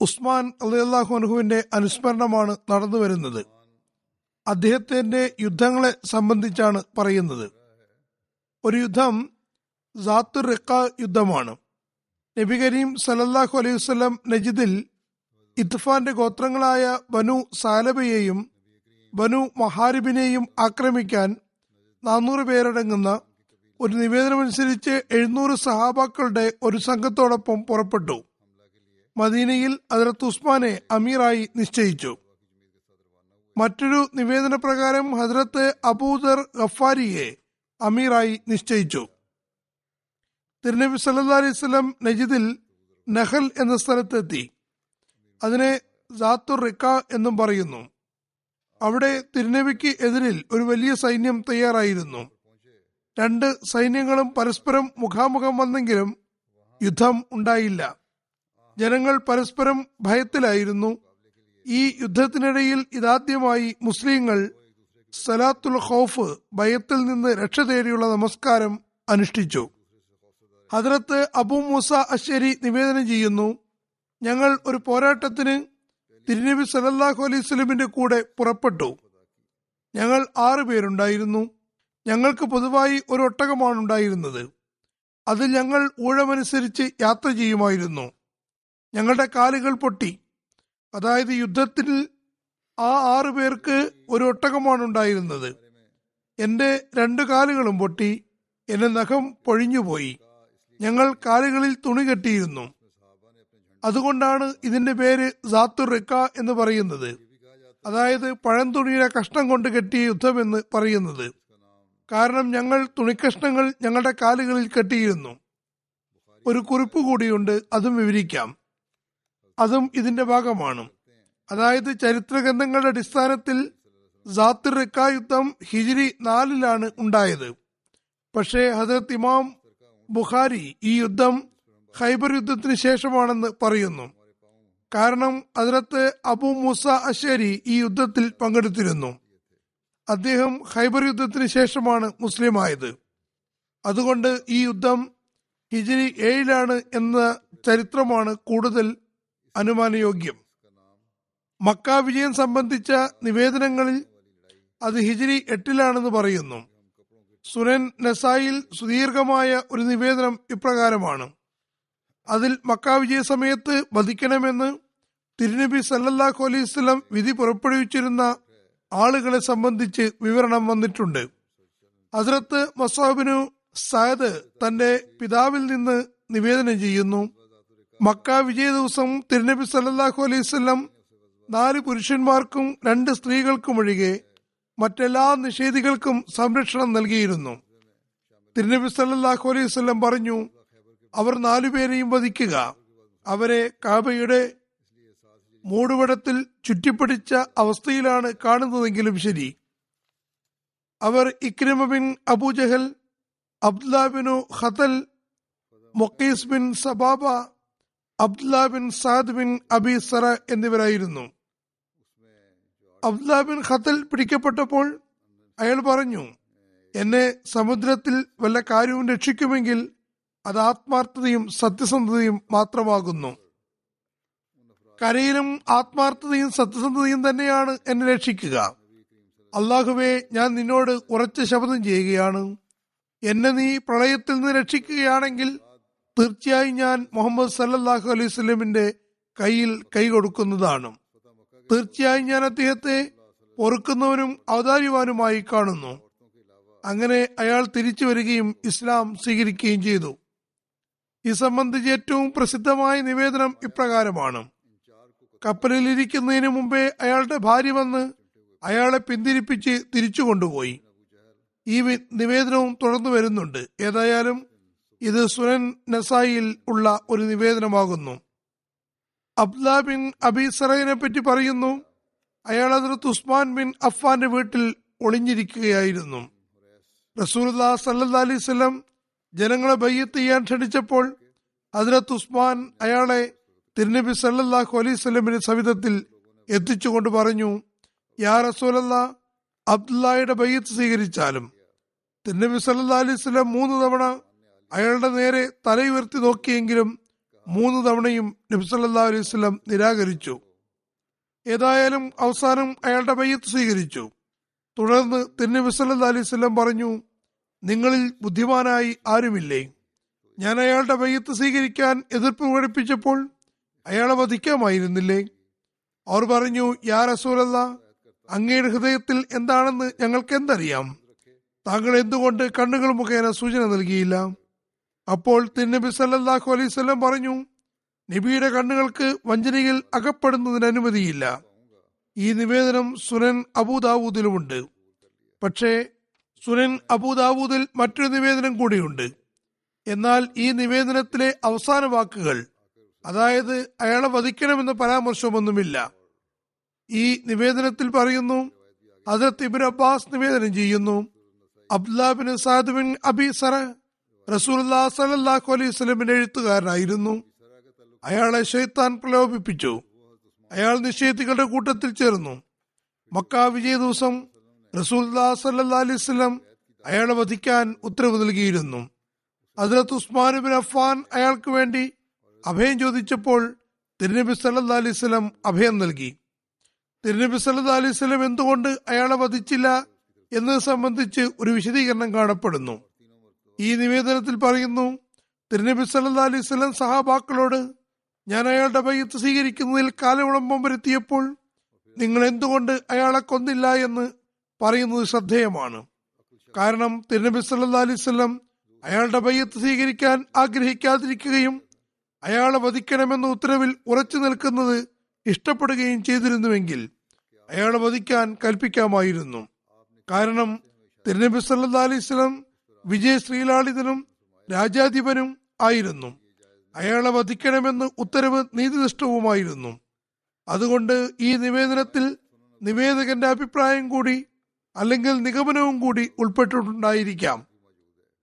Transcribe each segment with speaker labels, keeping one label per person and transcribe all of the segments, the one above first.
Speaker 1: ഉസ്മാൻ അള്ളാഹു അനുഹുവിന്റെ അനുസ്മരണമാണ് നടന്നു വരുന്നത് അദ്ദേഹത്തിന്റെ യുദ്ധങ്ങളെ സംബന്ധിച്ചാണ് പറയുന്നത്. ഒരു യുദ്ധം സാത്തുർ റിക്ക യുദ്ധമാണ്. നബി കരീം സലല്ലാഹു അലൈഹി വസ്ലം നജിദിൽ ഇത്ഫാന്റെ ഗോത്രങ്ങളായ ബനു സാലബയെയും ബനു മഹാരിബിനെയും ആക്രമിക്കാൻ നാനൂറ് പേരടങ്ങുന്ന ഒരു നിവേദനമനുസരിച്ച് എഴുന്നൂറ് സഹാബാക്കളുടെ ഒരു സംഘത്തോടൊപ്പം പുറപ്പെട്ടു. മദീനയിൽ ഹജറത്ത് ഉസ്മാനെ അമീറായി നിശ്ചയിച്ചു. മറ്റൊരു നിവേദന പ്രകാരം ഹജ്രത്ത് അബൂദർ ഗഫാരിയെ അമീറായി നിശ്ചയിച്ചു. തിരുനബി സല്ലാ അലൈഹി നജിദിൽ നഹൽ എന്ന സ്ഥലത്തെത്തി. അതിനെ ജാത്തുർ റിക്ക എന്നും പറയുന്നു. അവിടെ തിരുനബിക്ക് എതിരിൽ ഒരു വലിയ സൈന്യം തയ്യാറായിരുന്നു. രണ്ട് സൈന്യങ്ങളും പരസ്പരം മുഖാമുഖം വന്നെങ്കിലും യുദ്ധം ഉണ്ടായില്ല. ജനങ്ങൾ പരസ്പരം ഭയത്തിലായിരുന്നു. ഈ യുദ്ധത്തിനിടയിൽ ഇതാദ്യമായി മുസ്ലിങ്ങൾ സലാത്തുൽ ഖൗഫ് ഭയത്തിൽ നിന്ന് രക്ഷ തേടിയുള്ള നമസ്കാരം അനുഷ്ഠിച്ചു. ഹദ്രത്ത് അബു മൂസ അശ്ശേരി നിവേദനം ചെയ്യുന്നു ഞങ്ങൾ ഒരു പോരാട്ടത്തിന് തിരുനബി സലല്ലാഹു അലൈഹി സ്വലമിന്റെ കൂടെ പുറപ്പെട്ടു. ഞങ്ങൾ ആറു പേരുണ്ടായിരുന്നു. ഞങ്ങൾക്ക് പൊതുവായി ഒരു ഒട്ടകമാണ് ഉണ്ടായിരുന്നത് അതിൽ ഞങ്ങൾ ഊഴമനുസരിച്ച് യാത്ര ചെയ്യുമായിരുന്നു. ഞങ്ങളുടെ കാലുകൾ പൊട്ടി. അതായത് യുദ്ധത്തിൽ ആ ആറു പേർക്ക് ഒരു ഒട്ടകമാണ് ഉണ്ടായിരുന്നത്. എന്റെ രണ്ടു കാലുകളും പൊട്ടി. എന്റെ നഖം പൊഴിഞ്ഞുപോയി. ഞങ്ങൾ കാലുകളിൽ തുണി കെട്ടിയിരുന്നു. അതുകൊണ്ടാണ് ഇതിന്റെ പേര് സാത്തു റിക്ക എന്ന് പറയുന്നത്. അതായത് പഴംതുണിയുടെ കഷ്ണം കൊണ്ട് കെട്ടിയ യുദ്ധമെന്ന് പറയുന്നത്. കാരണം ഞങ്ങൾ തുണിക്കഷ്ണങ്ങൾ ഞങ്ങളുടെ കാലുകളിൽ കെട്ടിയിരുന്നു. ഒരു കുറിപ്പ് കൂടിയുണ്ട് അതും വിവരിക്കാം. അതും ഇതിന്റെ ഭാഗമാണ്. അതായത് ചരിത്ര ഗ്രന്ഥങ്ങളുടെ അടിസ്ഥാനത്തിൽ ജാത്തിർ റിക്ക യുദ്ധം ഹിജിരി നാലിലാണ് ഉണ്ടായത്. പക്ഷേ ഹജരത് ഇമാം ബുഖാരി ഈ യുദ്ധം ഖൈബർ യുദ്ധത്തിന് ശേഷമാണെന്ന് പറയുന്നു. കാരണം ഹജരത്ത് അബു മൂസ അഷേരി ഈ യുദ്ധത്തിൽ പങ്കെടുത്തിരുന്നു. അദ്ദേഹം ഖൈബർ യുദ്ധത്തിന് ശേഷമാണ് മുസ്ലിമായത്. അതുകൊണ്ട് ഈ യുദ്ധം ഹിജിരി ഏഴിലാണ് എന്ന ചരിത്രമാണ് കൂടുതൽ അനുമാനയോഗ്യം. മക്ക വിജയം സംബന്ധിച്ച നിവേദനങ്ങളിൽ അത് ഹിജിരി എട്ടിലാണെന്ന് പറയുന്നു. സുനൻ നസായിൽ സുദീർഘമായ ഒരു നിവേദനം ഇപ്രകാരമാണ്. അതിൽ മക്ക വിജയ സമയത്ത് വധിക്കണമെന്ന് തിരുനബി സല്ലല്ലാഹു അലൈഹി വസല്ലം വിധി പുറപ്പെടുവിച്ചിരുന്ന ആളുകളെ സംബന്ധിച്ച് വിവരണം വന്നിട്ടുണ്ട്. ഹസ്രത്ത് മസാബിനു സയദ് തന്റെ പിതാവിൽ നിന്ന് നിവേദനം ചെയ്യുന്നു. മക്ക വിജയ ദിവസം തിരുനബി സല്ലാഹു അലൈഹി സ്വലം നാല് പുരുഷന്മാർക്കും രണ്ട് സ്ത്രീകൾക്കും ഒഴികെ മറ്റെല്ലാ നിഷേധികൾക്കും സംരക്ഷണം നൽകിയിരുന്നു. തിരുനബി സല്ലാഹു അലൈഹി വസല്ലം പറഞ്ഞു അവർ നാലുപേരെയും വധിക്കുക. അവരെ കാബയുടെ മൂടുവടത്തിൽ ചുറ്റിപ്പിടിച്ച അവസ്ഥയിലാണ് കാണുന്നതെങ്കിലും ശരി. അവർ ഇക്രിമ ബിൻ അബൂജഹൽ അബ്ദുല്ല ബിനു ഖതൽ മൊക്കീസ് bin സബാബ Abdullah bin Saad bin Abi Sara എന്നിവരായിരുന്നു. അബ്ദുല്ല ബിൻ ഖത്തൽ പിടിക്കപ്പെട്ടപ്പോൾ അയാൾ പറഞ്ഞു എന്നെ സമുദ്രത്തിൽ വല്ല കാര്യവും രക്ഷിക്കുമെങ്കിൽ അത് ആത്മാർത്ഥതയും സത്യസന്ധതയും മാത്രമാകുന്നു. കരയിലും ആത്മാർത്ഥതയും സത്യസന്ധതയും തന്നെയാണ് എന്നെ രക്ഷിക്കുക. അള്ളാഹുവെ ഞാൻ നിന്നോട് ഉറച്ച ശബ്ദം ചെയ്യുകയാണ്. എന്നെ നീ പ്രളയത്തിൽ നിന്ന് രക്ഷിക്കുകയാണെങ്കിൽ തീർച്ചയായും ഞാൻ മുഹമ്മദ് സല്ലാഹു അലൈഹി സ്വലമിന്റെ കയ്യിൽ കൈ കൊടുക്കുന്നതാണ്. തീർച്ചയായും ഞാൻ അദ്ദേഹത്തെ പൊറുക്കുന്നവനും അവതാരിവാനുമായി കാണുന്നു. അങ്ങനെ അയാൾ തിരിച്ചു വരികയും ഇസ്ലാം സ്വീകരിക്കുകയും ചെയ്തു. ഈ സംബന്ധിച്ച് ഏറ്റവും പ്രസിദ്ധമായ നിവേദനം ഇപ്രകാരമാണ്. കപ്പലിൽ ഇരിക്കുന്നതിന് മുമ്പേ അയാളുടെ ഭാര്യ വന്ന് അയാളെ പിന്തിരിപ്പിച്ച് തിരിച്ചു കൊണ്ടുപോയി. ഈ നിവേദനവും തുടർന്നു വരുന്നുണ്ട്. ഏതായാലും ഇത് സുനൻ നസായിൽ ഉള്ള ഒരു നിവേദനമാകുന്നു. അബ്ദ ബിൻ അബീസറയിനെ പറ്റി പറയുന്നു അയാൾ അതിർത്ത് ഉസ്മാൻ ബിൻ അഫ്ഫാന്റെ വീട്ടിൽ ഒളിഞ്ഞിരിക്കുകയായിരുന്നു. റസൂലുല്ലാ സല്ലാ അലൈഹി വസല്ലം ജനങ്ങളെ ബയ്യത്ത് ചെയ്യാൻ ക്ഷണിച്ചപ്പോൾ അതിരത്ത് ഉസ്മാൻ അയാളെ തിരുനബി സല്ലല്ലാഹു അലൈഹി വസല്ലമിന്റെ സവിധത്തിൽ എത്തിച്ചുകൊണ്ട് പറഞ്ഞു യാ റസൂലല്ല അബ്ദുല്ലായുടെ ബയ്യത്ത് സ്വീകരിച്ചാലും. തിരുനബി സല്ലാ അലൈഹി വസല്ലം മൂന്ന് തവണ അയാളുടെ നേരെ തലയുയർത്തി നോക്കിയെങ്കിലും മൂന്ന് തവണയും നബ്സല്ലാ അലൈഹി വസല്ലം നിരാകരിച്ചു. ഏതായാലും അവസാനം അയാളുടെ മയ്യത്ത് സ്വീകരിച്ചു. തുടർന്ന് തിരുനബി സല്ലാ അലൈഹി വസല്ലം പറഞ്ഞു നിങ്ങളിൽ ബുദ്ധിമാനായി ആരുമില്ലേ? ഞാൻ അയാളുടെ മയ്യത്ത് സ്വീകരിക്കാൻ എതിർപ്പ് പ്രകടിപ്പിച്ചപ്പോൾ അയാളെ വധിക്കാമായിരുന്നില്ലേ? അവർ പറഞ്ഞു യാ റസൂലല്ല അങ്ങയുടെ ഹൃദയത്തിൽ എന്താണെന്ന് ഞങ്ങൾക്ക് എന്തറിയാം? താങ്കൾ എന്തുകൊണ്ട് കണ്ണുകൾ മുഖേന സൂചന നൽകിയില്ല? അപ്പോൾ തിരുനബി സല്ലാഹു അലൈഹി വസല്ലം പറഞ്ഞു നബിയുടെ കണ്ണുകൾക്ക് വഞ്ചനയിൽ അകപ്പെടുന്നതിന് അനുമതിയില്ല. ഈ നിവേദനം സുനൻ അബൂദാവൂദിലുമുണ്ട് പക്ഷേ സുനൻ അബൂദാവൂദിൽ മറ്റൊരു നിവേദനം കൂടിയുണ്ട്. എന്നാൽ ഈ നിവേദനത്തിലെ അവസാന വാക്കുകൾ അതായത് അയാളെ വധിക്കണമെന്ന പരാമർശമൊന്നുമില്ല. ഈ നിവേദനത്തിൽ പറയുന്നു അതിർത്തി ഇബിൻ അബ്ബാസ് നിവേദനം ചെയ്യുന്നു. അബ്ദുല്ലാ ബിൻ സാദ് ബിൻ അബി സറ റസൂലുല്ലാ സല്ലല്ലാഹു അലൈഹി സ്വലമിന്റെ എഴുത്തുകാരനായിരുന്നു. അയാളെ ഷെയ്ത്താൻ പ്രലോഭിപ്പിച്ചു. അയാൾ നിഷേധികളുടെ കൂട്ടത്തിൽ ചേർന്നു. മക്ക വിജയ ദിവസം റസൂല്ലാ അലൈഹി അയാളെ വധിക്കാൻ ഉത്തരവ് നൽകിയിരുന്നു. അതിലത്ത് ഉസ്മാൻ ബിൻ അഫ്ഫാൻ അയാൾക്ക് വേണ്ടി അഭയം ചോദിച്ചപ്പോൾ തിരുനബി സല്ലല്ലാഹു അലൈഹി അഭയം നൽകി. തിരുനബി സല്ലാ അലൈഹി എന്തുകൊണ്ട് അയാളെ വധിച്ചില്ല എന്നത് സംബന്ധിച്ച് ഒരു വിശദീകരണം കാണപ്പെടുന്നു. ഈ നിവേദനത്തിൽ പറയുന്നു തിരുനബി സല്ലാ അലൈഹി വസല്ലം സഹാബാക്കളോട് ഞാൻ അയാളുടെ ബയ്യത്ത് സ്വീകരിക്കുന്നതിൽ കാലവിളംബം വരുത്തിയപ്പോൾ നിങ്ങൾ എന്തുകൊണ്ട് അയാളെ കൊന്നില്ല എന്ന് പറയുന്നത് ശ്രദ്ധേയമാണ്. കാരണം തിരുനബി സല്ലാ അലൈഹി വസല്ലം അയാളുടെ ബയ്യത്ത് സ്വീകരിക്കാൻ ആഗ്രഹിക്കാതിരിക്കുകയും അയാളെ വധിക്കണമെന്ന ഉത്തരവിൽ ഉറച്ചു നിൽക്കുന്നത് ഇഷ്ടപ്പെടുകയും ചെയ്തിരുന്നുവെങ്കിൽ അയാളെ വധിക്കാൻ കൽപ്പിക്കാമായിരുന്നു. കാരണം തിരുനബി സല്ലാ അലൈഹി വസല്ലം വിജയ ശ്രീലാളിതനും രാജാധിപനും ആയിരുന്നു. അയാളെ വധിക്കണമെന്ന് ഉത്തരവ് നീതിനിഷ്ഠവുമായിരുന്നു. അതുകൊണ്ട് ഈ നിവേദനത്തിൽ നിവേദകന്റെ അഭിപ്രായം കൂടി അല്ലെങ്കിൽ നിഗമനവും കൂടി ഉൾപ്പെട്ടിട്ടുണ്ടായിരിക്കാം.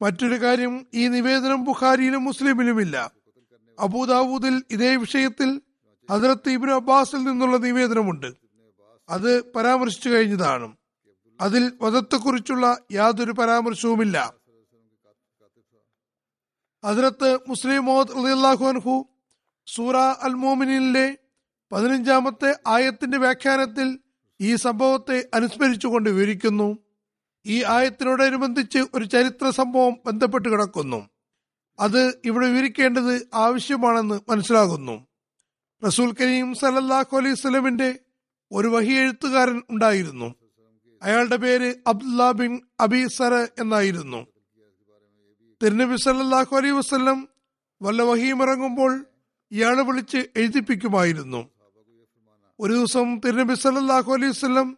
Speaker 1: മറ്റൊരു കാര്യം ഈ നിവേദനം ബുഖാരിയിലും മുസ്ലിമിലുമില്ല. അബൂദാവൂദിൽ ഇതേ വിഷയത്തിൽ ഹസരത്ത് ഇബിൻ അബ്ബാസിൽ നിന്നുള്ള നിവേദനമുണ്ട്. അത് പരാമർശിച്ചു കഴിഞ്ഞതാണ്. അതിൽ വധത്തെക്കുറിച്ചുള്ള യാതൊരു പരാമർശവുമില്ല. ഹസരത്ത് മുസ്ലിം റളിയല്ലാഹു അൻഹു സൂറ അൽ മോമിനിലെ പതിനഞ്ചാമത്തെ ആയത്തിന്റെ വ്യാഖ്യാനത്തിൽ ഈ സംഭവത്തെ അനുസ്മരിച്ചുകൊണ്ട് വിവരിക്കുന്നു. ഈ ആയത്തിനോടനുബന്ധിച്ച് ഒരു ചരിത്ര സംഭവം ബന്ധപ്പെട്ട് കിടക്കുന്നു. അത് ഇവിടെ വിവരിക്കേണ്ടത് ആവശ്യമാണെന്ന് മനസ്സിലാകുന്നു. റസൂൽ കരീം സലല്ലാഹു അലൈഹി സ്വലമിന്റെ ഒരു വഹി എഴുത്തുകാരൻ ഉണ്ടായിരുന്നു. അയാളുടെ പേര് അബ്ദുല്ല ബിൻ അബി സര എന്നായിരുന്നു. തിരുനബി സല്ലാഹു അലൈ വസ്ല്ലം വല്ല വഹീം ഇറങ്ങുമ്പോൾ ഇയാളെ വിളിച്ച് എഴുതിപ്പിക്കുമായിരുന്നു. ഒരു ദിവസം തിരുനബി സല്ലാഹു അലൈഹി വസ്ല്ലം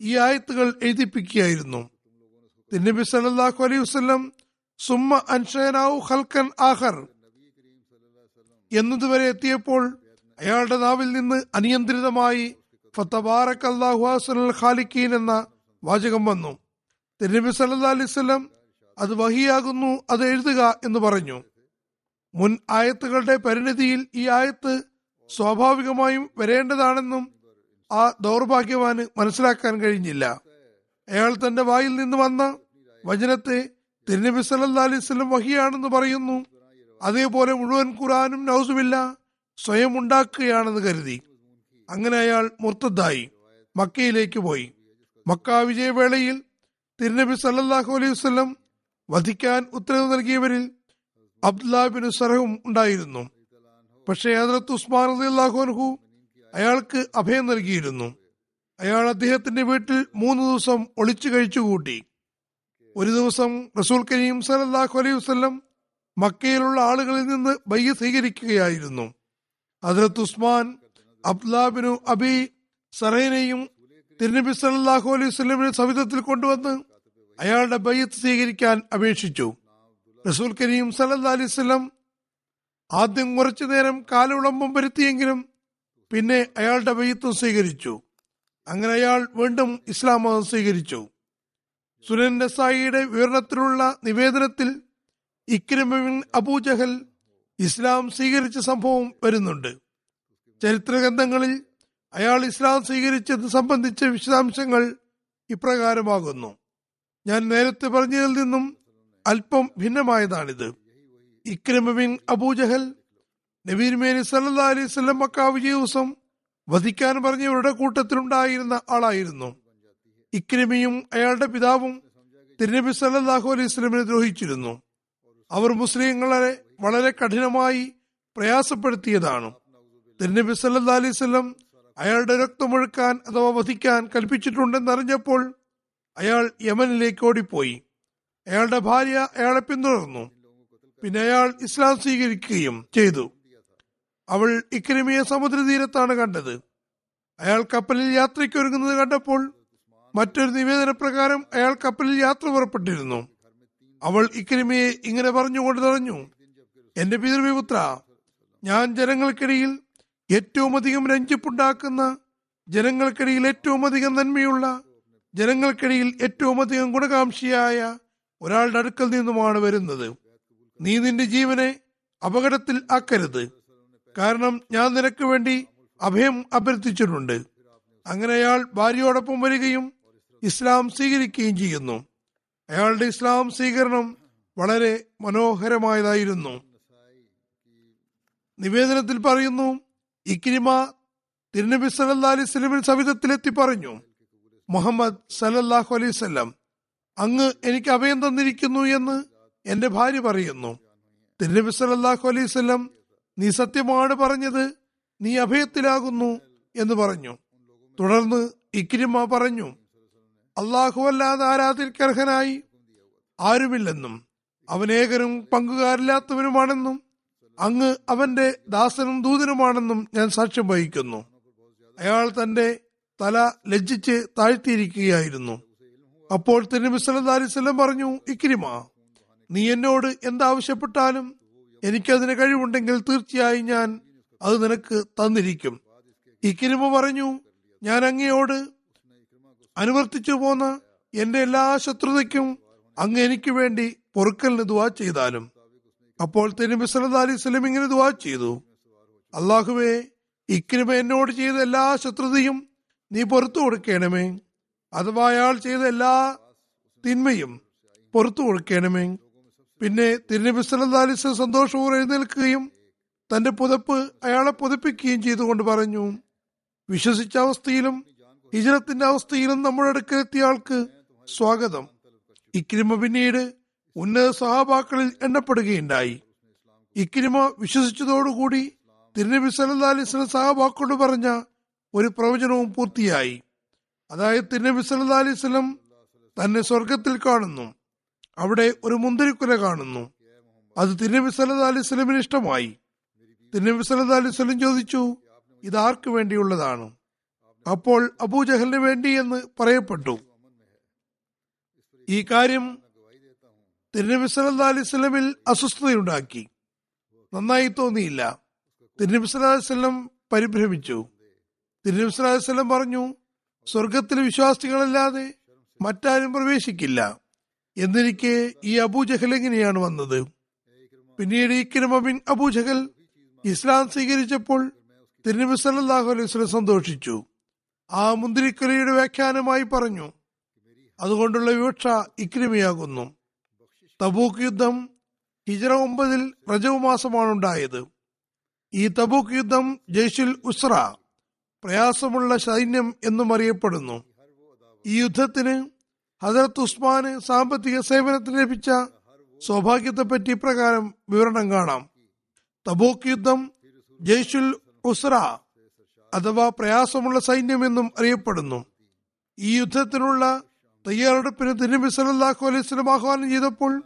Speaker 1: ഈ ആയത്തുകൾ എഴുതിപ്പിക്കുകയായിരുന്നു. തിരുനബി സല്ലാഹു അലൈഹി വസ്ല്ലം സുമ്മ അൻഷനാവു ഹൽക്കൻ ആഹർ എന്നതുവരെ എത്തിയപ്പോൾ അയാളുടെ നാവിൽ നിന്ന് അനിയന്ത്രിതമായി ഫത്തബാറക് അള്ളാഹു ഖാലിഖീൻ എന്ന വാചകം വന്നു. തിരുനബി സല്ലാ അലൈവല്ലം അത് വഹിയാകുന്നു അത് എഴുതുക എന്ന് പറഞ്ഞു. മുൻ ആയത്തുകളുടെ പരിണിതിയിൽ ഈ ആയത്ത് സ്വാഭാവികമായും വരേണ്ടതാണെന്നും ആ ദൗർഭാഗ്യവാന് മനസ്സിലാക്കാൻ കഴിഞ്ഞില്ല. അയാൾ തന്റെ വായിൽ നിന്ന് വന്ന വചനത്തെ തിരുനബി സല്ലാ അലൈഹി സ്വലം വഹിയാണെന്ന് പറയുന്നു. അതേപോലെ മുഴുവൻ ഖുറാനും നൌസുമില്ല സ്വയം ഉണ്ടാക്കുകയാണെന്ന് കരുതി. അങ്ങനെ അയാൾ മുർത്തദ്ദായി മക്കയിലേക്ക് പോയി. മക്ക വിജയവേളയിൽ തിരുനബി സല്ലാഹു അലൈഹി വധിക്കാൻ ഉത്തരവ് നൽകിയവരിൽ അബ്ദുല്ലാബിൻ സറഹും ഉണ്ടായിരുന്നു. പക്ഷേ ഹജറത്ത് ഉസ്മാൻ അള്ളാഹു അൻഹു അയാൾക്ക് അഭയം നൽകിയിരുന്നു. അയാൾ അദ്ദേഹത്തിന്റെ വീട്ടിൽ മൂന്ന് ദിവസം ഒളിച്ചു കഴിച്ചുകൂട്ടി. ഒരു ദിവസം റസൂൽ കരീം സലല്ലാഹു അലൈഹി വസ്ലം മക്കയിലുള്ള ആളുകളിൽ നിന്ന് ബയ്യ സ്വീകരിക്കുകയായിരുന്നു. ഹജറത്ത് ഉസ്മാൻ അബ്ദുല്ലാബിനു അബി സറൈനെയും തിരുനബി സല്ലാഹു അലൈഹി വസ്ലമിനെ സവിധത്തിൽ കൊണ്ടുവന്ന് അയാളുടെ ബയ്യത്ത് സ്വീകരിക്കാൻ അപേക്ഷിച്ചു. റസൂൽ കരീം സലല്ലാ അലിസ്ലം ആദ്യം കുറച്ചു നേരം കാലുളമ്പം വരുത്തിയെങ്കിലും പിന്നെ അയാളുടെ ബയ്യത്വം സ്വീകരിച്ചു. അങ്ങനെ അയാൾ വീണ്ടും ഇസ്ലാം മതം സ്വീകരിച്ചു. സുനൻ നസായിയുടെ വിവരണത്തിലുള്ള നിവേദനത്തിൽ ഇക്രിമിൻ അബൂജഹൽ ഇസ്ലാം സ്വീകരിച്ച സംഭവം വരുന്നുണ്ട്. ചരിത്ര ഗ്രന്ഥങ്ങളിൽ അയാൾ ഇസ്ലാം സ്വീകരിച്ചത് സംബന്ധിച്ച വിശദാംശങ്ങൾ ഇപ്രകാരമാകുന്നു. ഞാൻ നേരത്തെ പറഞ്ഞതിൽ നിന്നും അല്പം ഭിന്നമായതാണിത്. ഇക്രമിൻ അബൂജഹൽ നബീർമേനി സല്ലാ അലൈഹി സ്വലം മക്ക വിജയ ദിവസം വധിക്കാൻ പറഞ്ഞവരുടെ കൂട്ടത്തിലുണ്ടായിരുന്ന ആളായിരുന്നു. ഇക്രമിയും അയാളുടെ പിതാവും തിരുനബി സല്ലാഹു അലൈഹി സ്വലമിനെ ദ്രോഹിച്ചിരുന്നു. അവർ മുസ്ലിങ്ങളെ വളരെ കഠിനമായി പ്രയാസപ്പെടുത്തിയതാണ്. തിരുനബി സല്ലാ അലൈഹി സ്വലം അയാളുടെ രക്തമൊഴുക്കാൻ അഥവാ വധിക്കാൻ കൽപ്പിച്ചിട്ടുണ്ടെന്നറിഞ്ഞപ്പോൾ അയാൾ യമനിലേക്ക് ഓടിപ്പോയി അയാളുടെ ഭാര്യ അയാളെ പിന്തുടർന്നു. പിന്നെ അയാൾ ഇസ്ലാം സ്വീകരിക്കുകയും ചെയ്തു. അവൾ ഇക്രമിയെ സമുദ്രതീരത്താണ് കണ്ടത്. അയാൾ കപ്പലിൽ യാത്രയ്ക്ക് ഒരുങ്ങുന്നത് കണ്ടപ്പോൾ മറ്റൊരു നിവേദന പ്രകാരം അയാൾ കപ്പലിൽ യാത്ര പുറപ്പെട്ടിരുന്നു. അവൾ ഇക്രമിയെ ഇങ്ങനെ പറഞ്ഞുകൊണ്ട് തറഞ്ഞു എന്റെ പിതൃവിപുത്ര ഞാൻ ജനങ്ങൾക്കിടയിൽ ഏറ്റവും അധികം രഞ്ജിപ്പുണ്ടാക്കുന്ന ജനങ്ങൾക്കിടയിൽ ഏറ്റവും അധികം നന്മയുള്ള ജനങ്ങൾക്കിടയിൽ ഏറ്റവും അധികം ഗുണകാംക്ഷിയായ ഒരാളുടെ അടുക്കൽ നിന്നുമാണ് വരുന്നത്. നീ നിന്റെ ജീവനെ അപകടത്തിൽ ആക്കരുത്. കാരണം ഞാൻ നിനക്ക് വേണ്ടി അഭയം അഭ്യർത്ഥിച്ചിട്ടുണ്ട്. അങ്ങനെ അയാൾ ഭാര്യയോടൊപ്പം വരികയും ഇസ്ലാം സ്വീകരിക്കുകയും ചെയ്യുന്നു. അയാളുടെ ഇസ്ലാം സ്വീകരണം വളരെ മനോഹരമായതായിരുന്നു. നിവേദനത്തിൽ പറയുന്നു ഇക്രിമ തിരുനബി സല്ലാ അലൈഹി സവിധത്തിലെത്തി പറഞ്ഞു മുഹമ്മദ് സലല്ലാഹു അലൈഹി സ്വല്ലം അങ്ങ് എനിക്ക് അഭയം തന്നിരിക്കുന്നു എന്ന് എന്റെ ഭാര്യ പറയുന്നു. തിരുനബി സല്ലാഹു അലൈഹി സ്വല്ലം നീ സത്യമാണ് പറഞ്ഞത് നീ അഭയത്തിലാകുന്നു എന്ന് പറഞ്ഞു. തുടർന്ന് ഇക്രിമ പറഞ്ഞു അള്ളാഹു അല്ലാതെ ആരാധിക്കർഹനായി ആരുമില്ലെന്നും അവനേകരും പങ്കുകാരില്ലാത്തവനുമാണെന്നും അങ്ങ് അവന്റെ ദാസനും ദൂതനുമാണെന്നും ഞാൻ സാക്ഷ്യം വഹിക്കുന്നു. അയാൾ തന്റെ തല ലജ്ജിച്ച് താഴ്ത്തിയിരിക്കുകയായിരുന്നു. അപ്പോൾ തിരുനബി സല്ലാ പറഞ്ഞു ഇക്രിമ നീ എന്നോട് എന്താവശ്യപ്പെട്ടാലും എനിക്കതിന് കഴിവുണ്ടെങ്കിൽ തീർച്ചയായും ഞാൻ അത് നിനക്ക് തന്നിരിക്കും. ഇക്കിരിമ പറഞ്ഞു ഞാൻ അങ്ങയോട് അനുവർത്തിച്ചു പോന്ന എന്റെ എല്ലാ ശത്രുതയ്ക്കും അങ്ങ് എനിക്ക് വേണ്ടി പൊറുക്കലിന് ദുവാ ചെയ്താലും. അപ്പോൾ തിരുനബി സല്ലാ അലൈഹി വസല്ലം ഇങ്ങനെ ദുവാ ചെയ്തു അള്ളാഹുവേ ഇക്രിമ എന്നോട് ചെയ്ത എല്ലാ ശത്രുതയും നീ പുറത്തു കൊടുക്കണമേ. അഥവാ അയാൾ ചെയ്ത എല്ലാ തിന്മയും പുറത്തു കൊടുക്കണമേ. പിന്നെ തിരുനബി വസല്ലം സന്തോഷപൂർവം എഴുന്നേൽക്കുകയും തന്റെ പുതപ്പ് അയാളെ പുതപ്പിക്കുകയും ചെയ്തുകൊണ്ട് പറഞ്ഞു വിശ്വസിച്ച അവസ്ഥയിലും ഹിജറത്തിന്റെ അവസ്ഥയിലും നമ്മുടെ അടുക്കലെത്തിയ ആൾക്ക് സ്വാഗതം. ഇക്രിമ പിന്നീട് ഉന്നത സഹാബാക്കളിൽ എണ്ണപ്പെടുകയുണ്ടായി. ഇക്രിമ വിശ്വസിച്ചതോടുകൂടി തിരുനബി സല്ലാ അലൈഹി വസല്ലം സഹാബാക്കളോട് പറഞ്ഞ ഒരു പ്രവചനവും പൂർത്തിയായി. അതായത് തിരുനബി സല്ലാ അലൈഹി തന്നെ സ്വർഗത്തിൽ കാണുന്നു. അവിടെ ഒരു മുന്തിരിക്കുല കാണുന്നു. അത് തിരുനബി സല്ലാ അലൈഹി സ്വലമിന് ഇഷ്ടമായി. തിരുനബി സല്ലാ അലൈഹി വസല്ലം ചോദിച്ചു ഇത് വേണ്ടിയുള്ളതാണ്? അപ്പോൾ അബൂജഹലിന് വേണ്ടി എന്ന് പറയപ്പെട്ടു. ഈ കാര്യം തിരുനബി സല്ലാ അലൈഹി വസല്ലമിൽ അസ്വസ്ഥതയുണ്ടാക്കി. നന്നായി തോന്നിയില്ല. തിരുനബി സല്ലാ അലൈഹി വസല്ലം പരിഭ്രമിച്ചു. വസല്ലം പറഞ്ഞു സ്വർഗത്തിലെ വിശ്വാസികളല്ലാതെ മറ്റാരും പ്രവേശിക്കില്ല. എന്നിരിക്കെ ഈ അബൂജഹൽ എങ്ങനെയാണ് വന്നത്? പിന്നീട് ഈ കിരമബിൻ അബൂജഹൽ ഇസ്ലാം സ്വീകരിച്ചപ്പോൾ തിരുനബി സല്ലാഹു അലൈഹി സന്തോഷിച്ചു. ആ മുന്തിരിക്കലയുടെ വ്യാഖ്യാനമായി പറഞ്ഞു അതുകൊണ്ടുള്ള വിവക്ഷ ഇക്രിമയാകുന്നു. തബൂക്ക് യുദ്ധം ഹിജറ ഒമ്പതിൽ റജവ് മാസമാണുണ്ടായത് ഈ തബൂക്ക് യുദ്ധം ജയ്ഷുൽ ഉസ്ര പ്രയാസമുള്ള സൈന്യം എന്നും അറിയപ്പെടുന്നു. ഈ യുദ്ധത്തിന് ഹജറത്ത് ഉസ്മാന് സാമ്പത്തിക സേവനത്തിന് ലഭിച്ച സൗഭാഗ്യത്തെപ്പറ്റി ഇപ്രകാരം വിവരണം കാണാം. തബൂക്ക് യുദ്ധം ജയ്ഷുൽ ഉസ്ര അഥവാ പ്രയാസമുള്ള സൈന്യം എന്നും അറിയപ്പെടുന്നു. ഈ യുദ്ധത്തിനുള്ള തയ്യാറെടുപ്പിന് തിരുനബി സല്ലല്ലാഹു അലൈഹി വസല്ലം ആഹ്വാനം ചെയ്തപ്പോൾ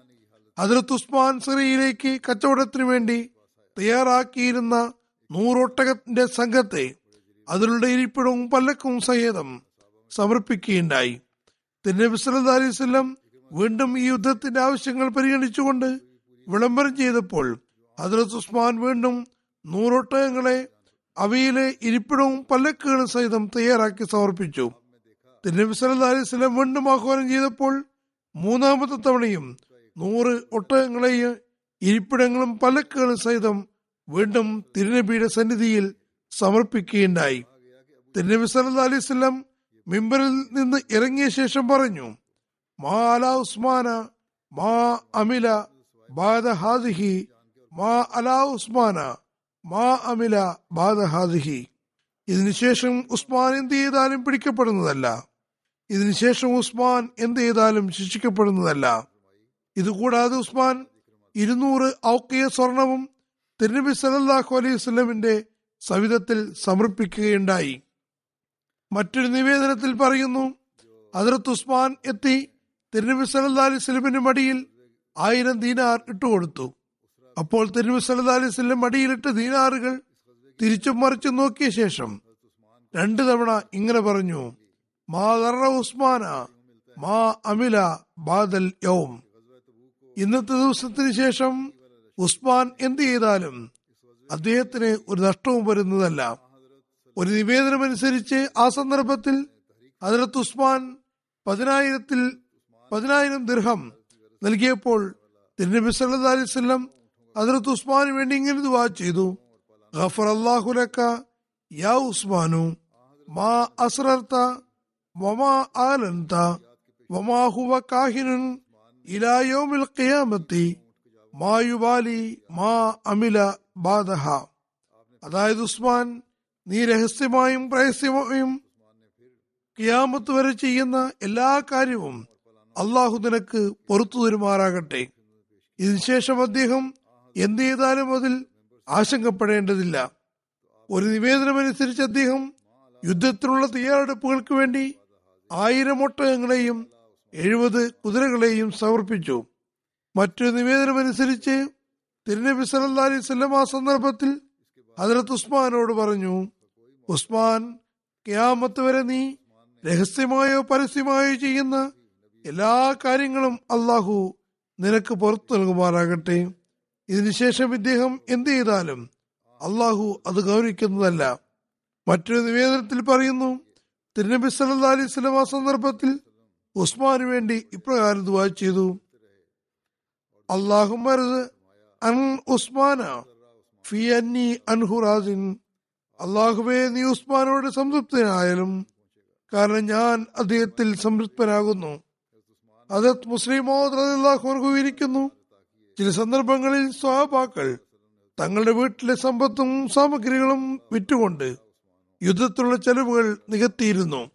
Speaker 1: ഹജറത്ത് ഉസ്മാൻ സിറിയയിലേക്ക് കച്ചവടത്തിനു വേണ്ടി തയ്യാറാക്കിയിരുന്ന നൂറൊട്ടകത്തിന്റെ സംഘത്തെ അതിലുള്ള ഇരിപ്പിടവും പല്ലക്കും സഹേതം സമർപ്പിക്കുകയുണ്ടായി. തിരുനബി വീണ്ടും ഈ യുദ്ധത്തിന്റെ ആവശ്യങ്ങൾ പരിഗണിച്ചുകൊണ്ട് വിളംബരം ചെയ്തപ്പോൾ ഹജറത്ത് ഉസ്മാൻ വീണ്ടും നൂറൊട്ടകങ്ങളെ അവയിലെ ഇരിപ്പിടവും പല്ലക്കുകളും സഹിതം തയ്യാറാക്കി സമർപ്പിച്ചു. തിരുനബി വസല്ലം വീണ്ടും ആഹ്വാനം ചെയ്തപ്പോൾ മൂന്നാമത്തെ തവണയും നൂറ് ഒട്ടകങ്ങളെയും ഇരിപ്പിടങ്ങളും പല്ലക്കുകളും സഹിതം വീണ്ടും തിരുനബിയുടെ സന്നിധിയിൽ സമർപ്പിക്കുകയുണ്ടായി. തിരുനബി സല്ല അലൈഹി മിമ്പറിൽ നിന്ന് ഇറങ്ങിയ ശേഷം പറഞ്ഞു മാ അല ഉസ്മാന മാ അമില ബാദ ഹാദിഹി മാ അല ഉസ്മാന മാ അമില ബാദ ഹാദിഹി. ഇതിനുശേഷം ഉസ്മാൻ എന്ത് ചെയ്താലും പിടിക്കപ്പെടുന്നതല്ല. ഇതിനുശേഷം ഉസ്മാൻ എന്ത് ചെയ്താലും ശിക്ഷിക്കപ്പെടുന്നതല്ല. ഇതുകൂടാതെ ഉസ്മാൻ ഇരുന്നൂറ് ഔക്കിയ സ്വർണവും തിരുനബി സലല്ലാഹു അലൈഹി വസല്ലമിന്റെ സവിധത്തിൽ സമർപ്പിക്കുകയുണ്ടായി. മറ്റൊരു നിവേദനത്തിൽ പറയുന്നു അതിർത്ത് ഉസ്മാൻ എത്തി തിരുനബി സല്ലാ അലൈഹി മടിയിൽ ആയിരം ദീനാർ ഇട്ടുകൊടുത്തു അപ്പോൾ തിരുനബി സല്ലാ അലൈഹി മടിയിലിട്ട് ദീനാറുകൾ തിരിച്ചും മറിച്ചും നോക്കിയ ശേഷം രണ്ടു തവണ ഇങ്ങനെ പറഞ്ഞു മാ ഉസ്മാന മാ അമില ബാദൽ യൗം. ഇന്നത്തെ ദിവസത്തിന് ശേഷം ഉസ്മാൻ എന്ത് ചെയ്താലും അദ്ദേഹത്തിന് ഒരു നഷ്ടവും വരുന്നതല്ല. ഒരു നിവേദനമനുസരിച്ച് ആ സന്ദർഭത്തിൽ ഹജറത്ത് ഉസ്മാൻ പതിനായിരത്തിൽ പതിനായിരം ദിർഹം നൽകിയപ്പോൾ തിരുനബി സല്ലല്ലാഹു അലൈഹി വസല്ലം ഹജറത്ത് ഉസ്മാന് വേണ്ടി ഇങ്ങനെ ദുവാ ചെയ്തു. ഗഫർ അള്ളാഹുലക്ക ലക യാ ഉസ്മാനു മാ അസ്രർത്ത വമാ ആലന്ത വമാ ഹുവ കാഹിനുൻ ഇലാ ഖിയാമത്തി മാ യുബാലി മാ അമില ബാദഹ അതായത് ഉസ്മാൻ നീ രഹസ്യമായും പ്രഹസ്യമായും കിയാമത്ത് വരെ ചെയ്യുന്ന എല്ലാ കാര്യവും അള്ളാഹു നിനക്ക് പുറത്തു തരുമാറാകട്ടെ. ഇതിനുശേഷം അദ്ദേഹം എന്ത് ചെയ്താലും അതിൽ ആശങ്കപ്പെടേണ്ടതില്ല. ഒരു നിവേദനമനുസരിച്ച് അദ്ദേഹം യുദ്ധത്തിനുള്ള തയ്യാറെടുപ്പുകൾക്ക് വേണ്ടി ആയിരം ഒട്ടകങ്ങളെയും എഴുപത് കുതിരകളെയും സമർപ്പിച്ചു. മറ്റൊരു നിവേദനമനുസരിച്ച് തിരുനബി സല്ലാ അലൈഹി സ്വല്ലം ആ സന്ദർഭത്തിൽ ഹജറത്ത് ഉസ്മാനോട് പറഞ്ഞു ഉസ്മാൻ ക്യാമത്ത് വരെ നീ രഹസ്യമായോ പരസ്യമായോ ചെയ്യുന്ന എല്ലാ കാര്യങ്ങളും അള്ളാഹു നിനക്ക് പുറത്തു നൽകുമാറാകട്ടെ. ഇതിനുശേഷം ഇദ്ദേഹം എന്ത് ചെയ്താലും അള്ളാഹു അത് ഗൗരവിക്കുന്നതല്ല. മറ്റൊരു നിവേദനത്തിൽ പറയുന്നു തിരുനബി സല്ലാ അലൈഹി സ്വലം ആ സന്ദർഭത്തിൽ ഉസ്മാനു വേണ്ടി ഇപ്രകാരം ദുആ ചെയ്തു അള്ളാഹു അൻ ഉസ്മാന ഫി അന്നി അൻഹുറാസിൻ അള്ളാഹുവെ നീ ഉസ്മാനോട് സംതൃപ്തനായാലും കാരണം ഞാൻ അദ്ദേഹത്തിൽ സംതൃപ്തനാകുന്നു. അതത് മുസ്ലിം മോഹൻഹു ഇരിക്കുന്നു ചില സന്ദർഭങ്ങളിൽ സ്വഭാക്കൾ തങ്ങളുടെ വീട്ടിലെ സമ്പത്തും സാമഗ്രികളും വിറ്റുകൊണ്ട് യുദ്ധത്തിലുള്ള ചെലവുകൾ നികത്തിയിരുന്നു.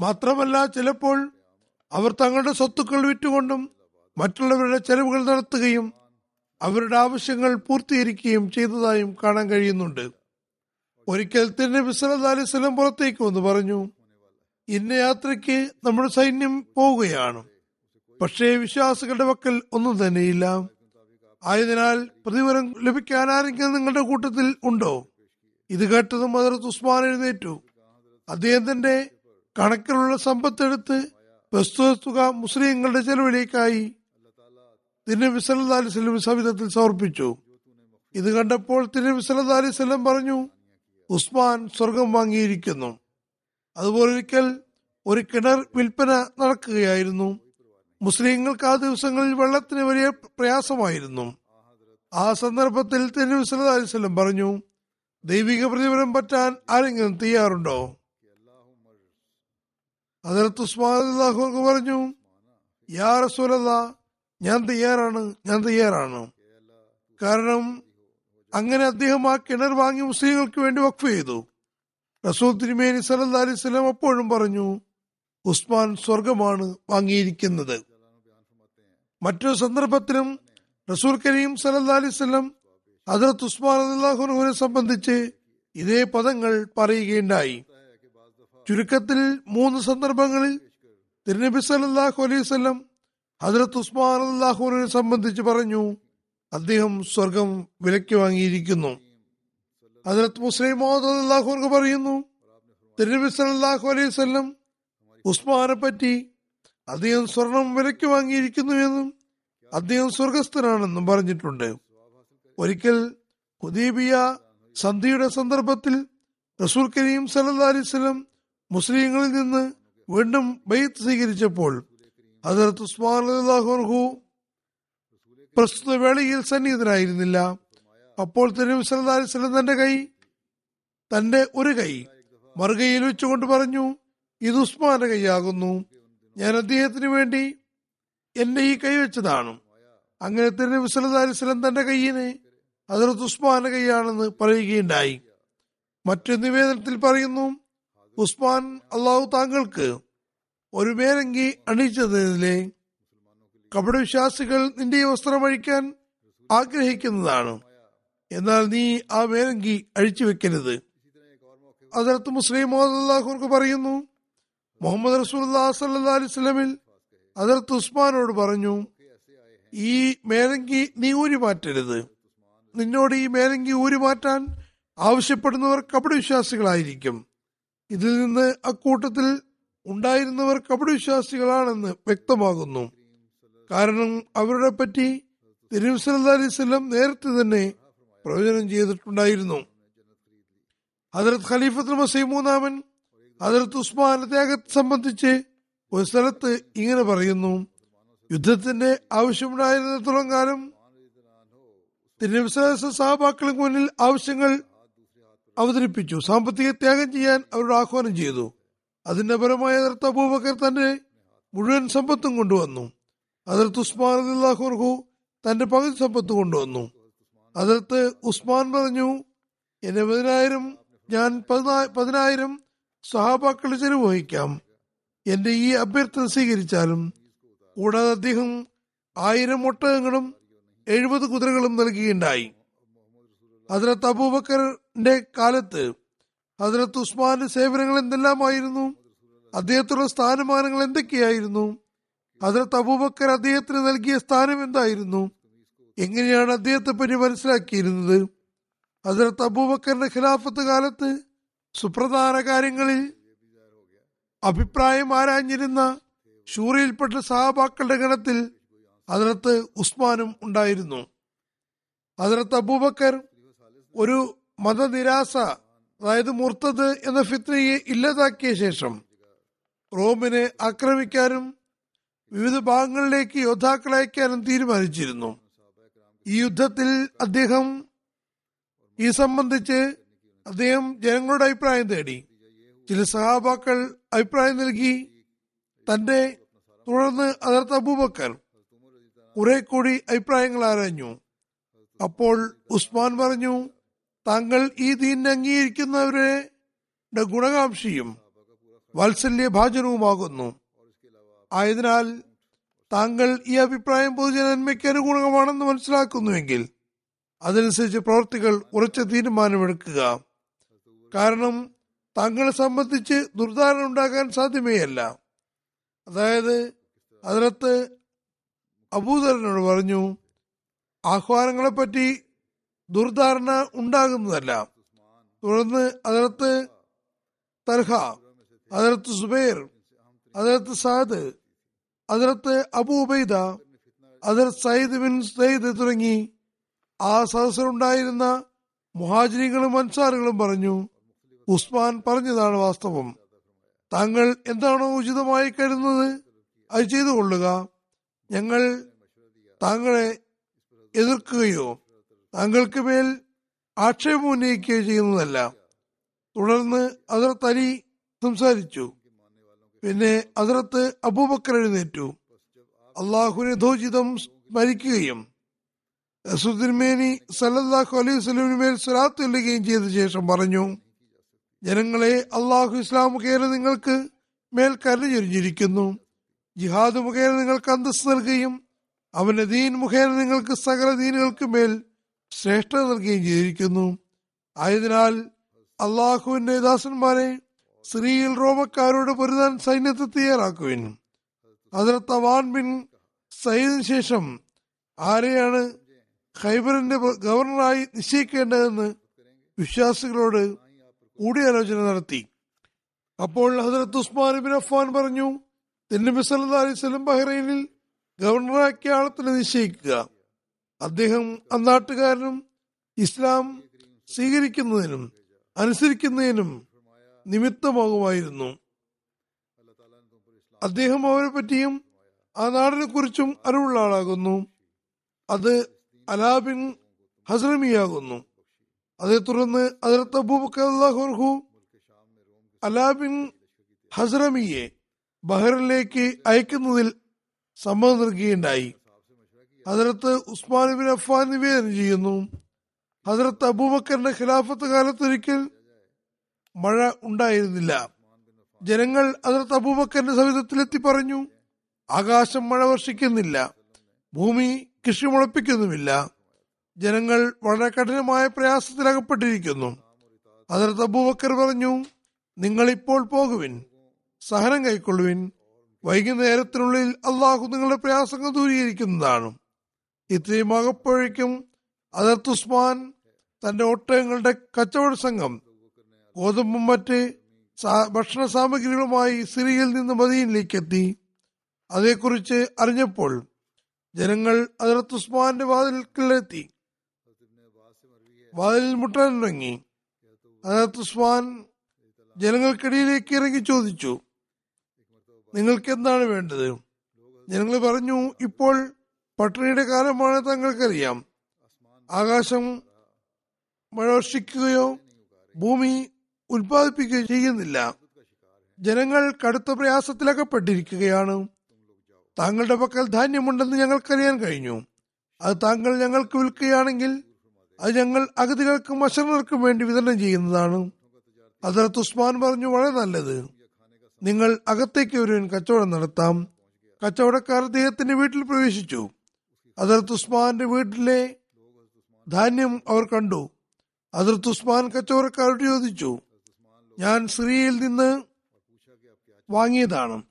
Speaker 1: മാത്രമല്ല ചിലപ്പോൾ അവർ തങ്ങളുടെ സ്വത്തുക്കൾ വിറ്റുകൊണ്ടും മറ്റുള്ളവരുടെ ചെലവുകൾ നടത്തുകയും അവരുടെ ആവശ്യങ്ങൾ പൂർത്തീകരിക്കുകയും ചെയ്തതായും കാണാൻ കഴിയുന്നുണ്ട്. ഒരിക്കൽ തന്നെ വസല്ലം പുറത്തേക്ക് വന്ന് പറഞ്ഞു ഇന്ന യാത്രയ്ക്ക് നമ്മുടെ സൈന്യം പോവുകയാണ്. പക്ഷേ വിശ്വാസികളുടെ വക്കൽ ഒന്നും തന്നെയില്ല. ആയതിനാൽ പ്രതിഫലം ലഭിക്കാൻ ആരെങ്കിലും നിങ്ങളുടെ കൂട്ടത്തിൽ ഉണ്ടോ? ഇത് കേട്ടതും ഹജറത്ത് ഉസ്മാൻ എഴുന്നേറ്റു. അദ്ദേഹം തന്റെ കണക്കിലുള്ള സമ്പത്തെടുത്ത് പ്രസ്തുത തുക മുസ്ലിങ്ങളുടെ ചെലവിലേക്കായി തിരുനബി സല്ലാ അലൈഹി സ്വലം സവിധത്തിൽ സമർപ്പിച്ചു. ഇത് കണ്ടപ്പോൾ തിരുനബി സല്ലാ അലൈഹി സ്വലം പറഞ്ഞു ഉസ്മാൻ സ്വർഗം വാങ്ങിയിരിക്കുന്നു. അതുപോലെ ഒരിക്കൽ ഒരു കിണർ വിൽപ്പന നടക്കുകയായിരുന്നു. മുസ്ലിങ്ങൾക്ക് ആ ദിവസങ്ങളിൽ വെള്ളത്തിന് വലിയ പ്രയാസമായിരുന്നു. ആ സന്ദർഭത്തിൽ തിരുനബി സല്ലാ അലൈഹി സ്വലം പറഞ്ഞു ദൈവിക പ്രതിഫലം പറ്റാൻ ആരെങ്കിലും തയ്യാറുണ്ടോ? അതിർത്ത് ഉസ്മാൻ പറഞ്ഞു യാ റസൂലല്ല ഞാൻ തയ്യാറാണ് ഞാൻ തയ്യാറാണ്. കാരണം അങ്ങനെ അദ്ദേഹം ആ കിണർ വാങ്ങി മുസ്ലിങ്ങൾക്ക് വേണ്ടി വഖഫ് ചെയ്തു. റസൂൽ തിരുമേനി സല്ലല്ലാഹു അലൈഹി വസല്ലം അപ്പോഴും പറഞ്ഞു ഉസ്മാൻ സ്വർഗമാണ് വാങ്ങിയിരിക്കുന്നത്. മറ്റൊരു സന്ദർഭത്തിലും റസൂൽ കരീം സല്ലല്ലാഹു അലൈഹി വസല്ലം ഹദ്രത്ത് ഉസ്മാൻ അള്ളാഹുനെ സംബന്ധിച്ച് ഇതേ പദങ്ങൾ പറയുകയുണ്ടായി. ചുരുക്കത്തിൽ മൂന്ന് സന്ദർഭങ്ങളിൽ തിരുനബി സല്ലല്ലാഹു അലൈഹി ഹദ്രത്ത് ഉസ്മാൻ അള്ളാഹുനെ സംബന്ധിച്ച് പറഞ്ഞു അദ്ദേഹം സ്വർഗം വിലയ്ക്ക് വാങ്ങിയിരിക്കുന്നു. ഹദ്രത്ത് മുസ്ലിം മുഹമ്മദ് അള്ളാഹു പറയുന്നു തിരുനബി അലൈഹി സ്വല്ലം ഉസ്മാനെ പറ്റി അദ്ദേഹം സ്വർണം വിലയ്ക്ക് വാങ്ങിയിരിക്കുന്നു എന്നും അദ്ദേഹം സ്വർഗസ്ഥനാണെന്നും പറഞ്ഞിട്ടുണ്ട്. ഒരിക്കൽ ഹുദീബിയ സന്ധിയുടെ സന്ദർഭത്തിൽ റസൂൽ കരീം സല്ലാ അലൈഹി വസല്ലം മുസ്ലിങ്ങളിൽ നിന്ന് വീണ്ടും ബൈത്ത് സ്വീകരിച്ചപ്പോൾ ഹജറത്ത് ഉസ്മാൻ പ്രസ്തുത വേളയിൽ സന്നിഹിതനായിരുന്നില്ല. അപ്പോൾ വസല്ലം തന്റെ കൈ തന്റെ ഒരു കൈ മറുകൈയിൽ വെച്ചുകൊണ്ട് പറഞ്ഞു ഇത് ഉസ്മാന്റെ കൈയാകുന്നു. ഞാൻ അദ്ദേഹത്തിന് വേണ്ടി എന്റെ ഈ കൈ വെച്ചതാണ്. അങ്ങനെ അലൈഹി വസല്ലം തന്റെ കൈയിനെ അതിർത്ത് ഉസ്മാന്റെ കൈയാണെന്ന് പറയുകയുണ്ടായി. മറ്റൊരു നിവേദനത്തിൽ പറയുന്നു ഉസ്മാൻ അള്ളാഹു താങ്കൾക്ക് ഒരു മേലങ്കി അണിയിച്ചതിലെ കപടവിശ്വാസികൾ നിന്റെ വസ്ത്രം അഴിക്കാൻ ആഗ്രഹിക്കുന്നതാണ്. എന്നാൽ നീ ആ മേലങ്കി അഴിച്ചു വെക്കരുത് അതിർത്ത് മുസ്ലിം അള്ളാഹുർക്ക് പറയുന്നു മുഹമ്മദ് റസൂല്ലാ സല്ലാ അലിസ്ലമിൽ അതിർത്ത് ഉസ്മാനോട് പറഞ്ഞു ഈ മേലങ്കി നീ ഊരി മാറ്റരുത്. നിന്നോട് ഈ മേലങ്കി ഊരി മാറ്റാൻ ആവശ്യപ്പെടുന്നവർ കപടവിശ്വാസികളായിരിക്കും. ഇതിൽ നിന്ന് അക്കൂട്ടത്തിൽ ഉണ്ടായിരുന്നവർ കപടവിശ്വാസികളാണെന്ന് വ്യക്തമാകുന്നു. കാരണം അവരുടെ പറ്റി തിരുവസല നേരത്തെ തന്നെ പ്രവചനം ചെയ്തിട്ടുണ്ടായിരുന്നു. ഹജറത് ഖലീഫത്തുൽ മസീം മൂന്നാമൻ ഹജറത്ത് ഉസ്മാൻ ത്യാഗത്തെ സംബന്ധിച്ച് ഒരു സ്ഥലത്ത് ഇങ്ങനെ പറയുന്നു യുദ്ധത്തിന്റെ ആവശ്യമുണ്ടായിരുന്നിടത്തോളം കാലം തിരുവിശ്വാസ സഹപാക്കൾക്ക് മുന്നിൽ ആവശ്യങ്ങൾ അവതരിപ്പിച്ചു. സാമ്പത്തിക ത്യാഗം ചെയ്യാൻ അവരോട് ആഹ്വാനം ചെയ്തു. അതിന്റെ പരമായ അതിർത്ത് അബൂബക്കർ തന്റെ മുഴുവൻ സമ്പത്തും കൊണ്ടുവന്നു. അതിർത്ത് ഉസ്മാൻ അലിഹുർഹു തന്റെ പകുതി സമ്പത്ത് കൊണ്ടുവന്നു. അതിർത്ത് ഉസ്മാൻ പറഞ്ഞു എന്റെ പതിനായിരം ഞാൻ പതിനായിരം സഹാബാക്കൾ ചെലവ് വഹിക്കാം. എന്റെ ഈ അഭ്യർത്ഥന സ്വീകരിച്ചാലും കൂടാതെ അദ്ദേഹം ആയിരം ഒട്ടകങ്ങളും എഴുപത് കുതിരകളും നൽകുകയുണ്ടായി. അതിലത്ത് അബൂബക്കറിന്റെ കാലത്ത് ഹജറത്ത് ഉസ്മാന്റെ സേവനങ്ങൾ എന്തെല്ലാമായിരുന്നു? അദ്ദേഹത്തിനുള്ള സ്ഥാനമാനങ്ങൾ എന്തൊക്കെയായിരുന്നു? ഹജറത്ത് അബൂബക്കർ അദ്ദേഹത്തിന് നൽകിയ സ്ഥാനം എന്തായിരുന്നു? എങ്ങനെയാണ് അദ്ദേഹത്തെ പറ്റി മനസ്സിലാക്കിയിരുന്നത്? ഹജറത്ത് അബൂബക്കറിന്റെ ഖിലാഫത്ത് കാലത്ത് സുപ്രധാന കാര്യങ്ങളിൽ അഭിപ്രായം ആരാഞ്ഞിരുന്ന ഷൂറിയിൽപ്പെട്ട സഹാബാക്കളുടെ ഗണത്തിൽ അതിനകത്ത് ഉസ്മാനും ഉണ്ടായിരുന്നു. അതിനകത്ത് അബൂബക്കർ ഒരു മതനിരാസ അതായത് മുർത്തത് എന്ന ഫിത്നയെ ഇല്ലാതാക്കിയ ശേഷം റോമിനെ ആക്രമിക്കാനും വിവിധ ഭാഗങ്ങളിലേക്ക് യോദ്ധാക്കളെ അയക്കാനും തീരുമാനിച്ചിരുന്നു. ഈ യുദ്ധത്തിൽ അദ്ദേഹം ഈ സംബന്ധിച്ച് അദ്ദേഹം ജനങ്ങളുടെ അഭിപ്രായം തേടി. ചില സഹാബാക്കൾ അഭിപ്രായം നൽകി. തന്റെ തുടർന്ന് അതിർത്ത് അബൂബക്കർ കുറെ കൂടി അഭിപ്രായങ്ങൾ ആരാഞ്ഞു. അപ്പോൾ ഉസ്മാൻ പറഞ്ഞു താങ്കൾ ഈ ദീനിനെ അംഗീകരിക്കുന്നവരുടെ ഗുണകാംക്ഷിയും വാത്സല്യ ഭാജനവുമാകുന്നു ആയതിനാൽ താങ്കൾ ഈ അഭിപ്രായം പൊതുജനന്മയ്ക്ക് അനുകൂലമാണെന്ന് മനസ്സിലാക്കുന്നുവെങ്കിൽ അതനുസരിച്ച് പ്രവർത്തികൾ ഉറച്ച തീരുമാനമെടുക്കുക. കാരണം താങ്കളെ സംബന്ധിച്ച് ദുർധാരണ ഉണ്ടാകാൻ സാധ്യമേയല്ല. അതായത് അതിനകത്ത് അബൂദറിനോട് പറഞ്ഞു ആഹ്വാനങ്ങളെപ്പറ്റി ദുർധാരണ ഉണ്ടാകുന്നതല്ല. തുടർന്ന് അതിലത്ത് തൽഹ അതിലത്ത് സുബൈർ അതിലത്ത് സാദ് അതിലത്ത് അബുബൈദ അതിർത്ത് സയ്യിദ് ബിൻ സയ്യിദ് തുടങ്ങി ആ സദസ്സിലുണ്ടായിരുന്ന മുഹാജിനികളും അൻസാറുകളും പറഞ്ഞു ഉസ്മാൻ പറഞ്ഞതാണ് വാസ്തവം. താങ്കൾ എന്താണോ ഉചിതമായി കരുതുന്നത് അത് ചെയ്തു കൊള്ളുക. ഞങ്ങൾ താങ്കളെ എതിർക്കുകയോ താങ്കൾക്ക് മേൽ ആക്ഷേപം ഉന്നയിക്കുകയോ ചെയ്യുന്നതല്ല. തുടർന്ന് അതിർത്ത് അലി സംസാരിച്ചു. പിന്നെ അതിർത്ത് അബൂബക്കർ എഴുന്നേറ്റു. അള്ളാഹുവിനെ ധോചിതം സ്മരിക്കുകയും റസൂദ്ദിൻമേനി സല്ലല്ലാഹു അലൈഹി സ്വലമിന് മേൽ സ്വലാത്ത് ചൊല്ലുകയും ചെയ്ത ശേഷം പറഞ്ഞു ജനങ്ങളെ അള്ളാഹു ഇസ്ലാം മുഖേന നിങ്ങൾക്ക് മേൽ കരഞ്ഞൊരിഞ്ഞിരിക്കുന്നു ജിഹാദ് മുഖേന നിങ്ങൾക്ക് അന്തസ് നൽകുകയും അവന്റെ ദീൻ മുഖേന നിങ്ങൾക്ക് സകല ദീനുകൾക്ക് മേൽ ശ്രേഷ്ഠത നൽകുകയും ചെയ്തിരിക്കുന്നു. ആയതിനാൽ അള്ളാഹുവിന്റെ ദാസന്മാരെ സ്ത്രീയിൽ റോമക്കാരോട് പൊരുതാൻ സൈന്യത്തെ തയ്യാറാക്കുവിൻ. ഹസരത്ത് അവാൻ ബിൻ സയ്യിദിന് ശേഷം ആരെയാണ് ഖൈബറിന്റെ ഗവർണറായി നിശ്ചയിക്കേണ്ടതെന്ന് വിശ്വാസികളോട് കൂടിയാലോചന നടത്തി. അപ്പോൾ ഹസരത്ത് ഉസ്മാൻ ബിൻ അഫ്വാൻ പറഞ്ഞു അലൈഹി വസല്ലം ബഹ്റൈനിൽ ഗവർണറാക്കിയ ആളത്തിന് നിശ്ചയിക്കുക. അദ്ദേഹം അന്നാട്ടുകാരനും ഇസ്ലാം സ്വീകരിക്കുന്നതിനും അനുസരിക്കുന്നതിനും നിമിത്തമാകുമായിരുന്നു അദ്ദേഹം അവരെ പറ്റിയും ആ നാടിനെ കുറിച്ചും അറിവുള്ള ആളാകുന്നു. അത് അലാബിൻ ഹസ്രമിയാകുന്നു. അതേ തുടർന്ന് അതിർത്ത് അബൂബക്കർഹു അലാബിൻ ഹസ്രമിയെ ബഹറിലേക്ക് അയക്കുന്നതിൽ സമ്മതം നൽകുകയുണ്ടായി. ഹസരത്ത് ഉസ്മാൻ ബിൻ അഫ്ഫാൻ നിവേദനം ചെയ്യുന്നു. ഹസരത്ത് അബൂബക്കറിന്റെ ഖിലാഫത്ത് കാലത്തൊരിക്കൽ മഴ ഉണ്ടായിരുന്നില്ല. ജനങ്ങൾ ഹസരത്ത് അബൂബക്കറിന്റെ സവിധത്തിലെത്തി പറഞ്ഞു ആകാശം മഴ വർഷിക്കുന്നില്ല ഭൂമി കൃഷി മുളപ്പിക്കുന്നുമില്ല ജനങ്ങൾ വളരെ കഠിനമായ പ്രയാസത്തിലകപ്പെട്ടിരിക്കുന്നു. ഹസരത്ത് അബൂബക്കർ പറഞ്ഞു നിങ്ങൾ ഇപ്പോൾ പോകുവിൻ സഹനം കൈക്കൊള്ളുവിൻ വൈകുന്നേരത്തിനുള്ളിൽ അള്ളാഹു നിങ്ങളുടെ പ്രയാസങ്ങൾ ദൂരീകരിക്കുന്നതാണ്. ഇത്രയും ആകപ്പോഴേക്കും അതിർത്ത് ഉസ്മാൻ തന്റെ ഒട്ടകങ്ങളുടെ കച്ചവട സംഘം ഗോതമ്പും മറ്റ് ഭക്ഷണ സാമഗ്രികളുമായി സിറിയയിൽ നിന്ന് മദീനിലേക്ക് എത്തി അതേക്കുറിച്ച് അറിഞ്ഞപ്പോൾ ജനങ്ങൾ അതിർത്ത് ഉസ്മാന്റെ വാതിൽക്കിലെത്തി. വാതിലിൽ മുട്ടാൻ തുടങ്ങി അതിർത്ത് ഉസ്മാൻ ജനങ്ങൾക്കിടയിലേക്ക് ഇറങ്ങി ചോദിച്ചു നിങ്ങൾക്ക് എന്താണ് വേണ്ടത്? ജനങ്ങൾ പറഞ്ഞു ഇപ്പോൾ പട്ടിണിയുടെ കാലമാണ് തങ്ങൾക്കറിയാം. ആകാശം മഴ വർഷിക്കുകയോ ഭൂമി ഉൽപ്പാദിപ്പിക്കുകയോ ചെയ്യുന്നില്ല. ജനങ്ങൾ കടുത്ത പ്രയാസത്തിലകപ്പെട്ടിരിക്കുകയാണ്. താങ്കളുടെ പക്കൽ ധാന്യമുണ്ടെന്ന് ഞങ്ങൾക്കറിയാൻ കഴിഞ്ഞു. അത് താങ്കൾ ഞങ്ങൾക്ക് വിൽക്കുകയാണെങ്കിൽ അത് ഞങ്ങൾ അഗതികൾക്കും അശരണർക്കും വേണ്ടി വിതരണം ചെയ്യുന്നതാണ്. അതിർത്ത് ഉസ്മാൻ പറഞ്ഞു വളരെ നല്ലത്. നിങ്ങൾ അകത്തേക്ക് ഒരുവൻ കച്ചവടം നടത്താം. കച്ചവടക്കാർ അദ്ദേഹത്തിന്റെ വീട്ടിൽ പ്രവേശിച്ചു. അതിർത്ത് ഉസ്മാന്റെ വീട്ടിലെ ധാന്യം അവർ കണ്ടു. അതിർത്ത് ഉസ്മാൻ കച്ചവടക്കാരോട് ചോദിച്ചു ഞാൻ സിറിയയിൽ നിന്ന് വാങ്ങിയതാണ്.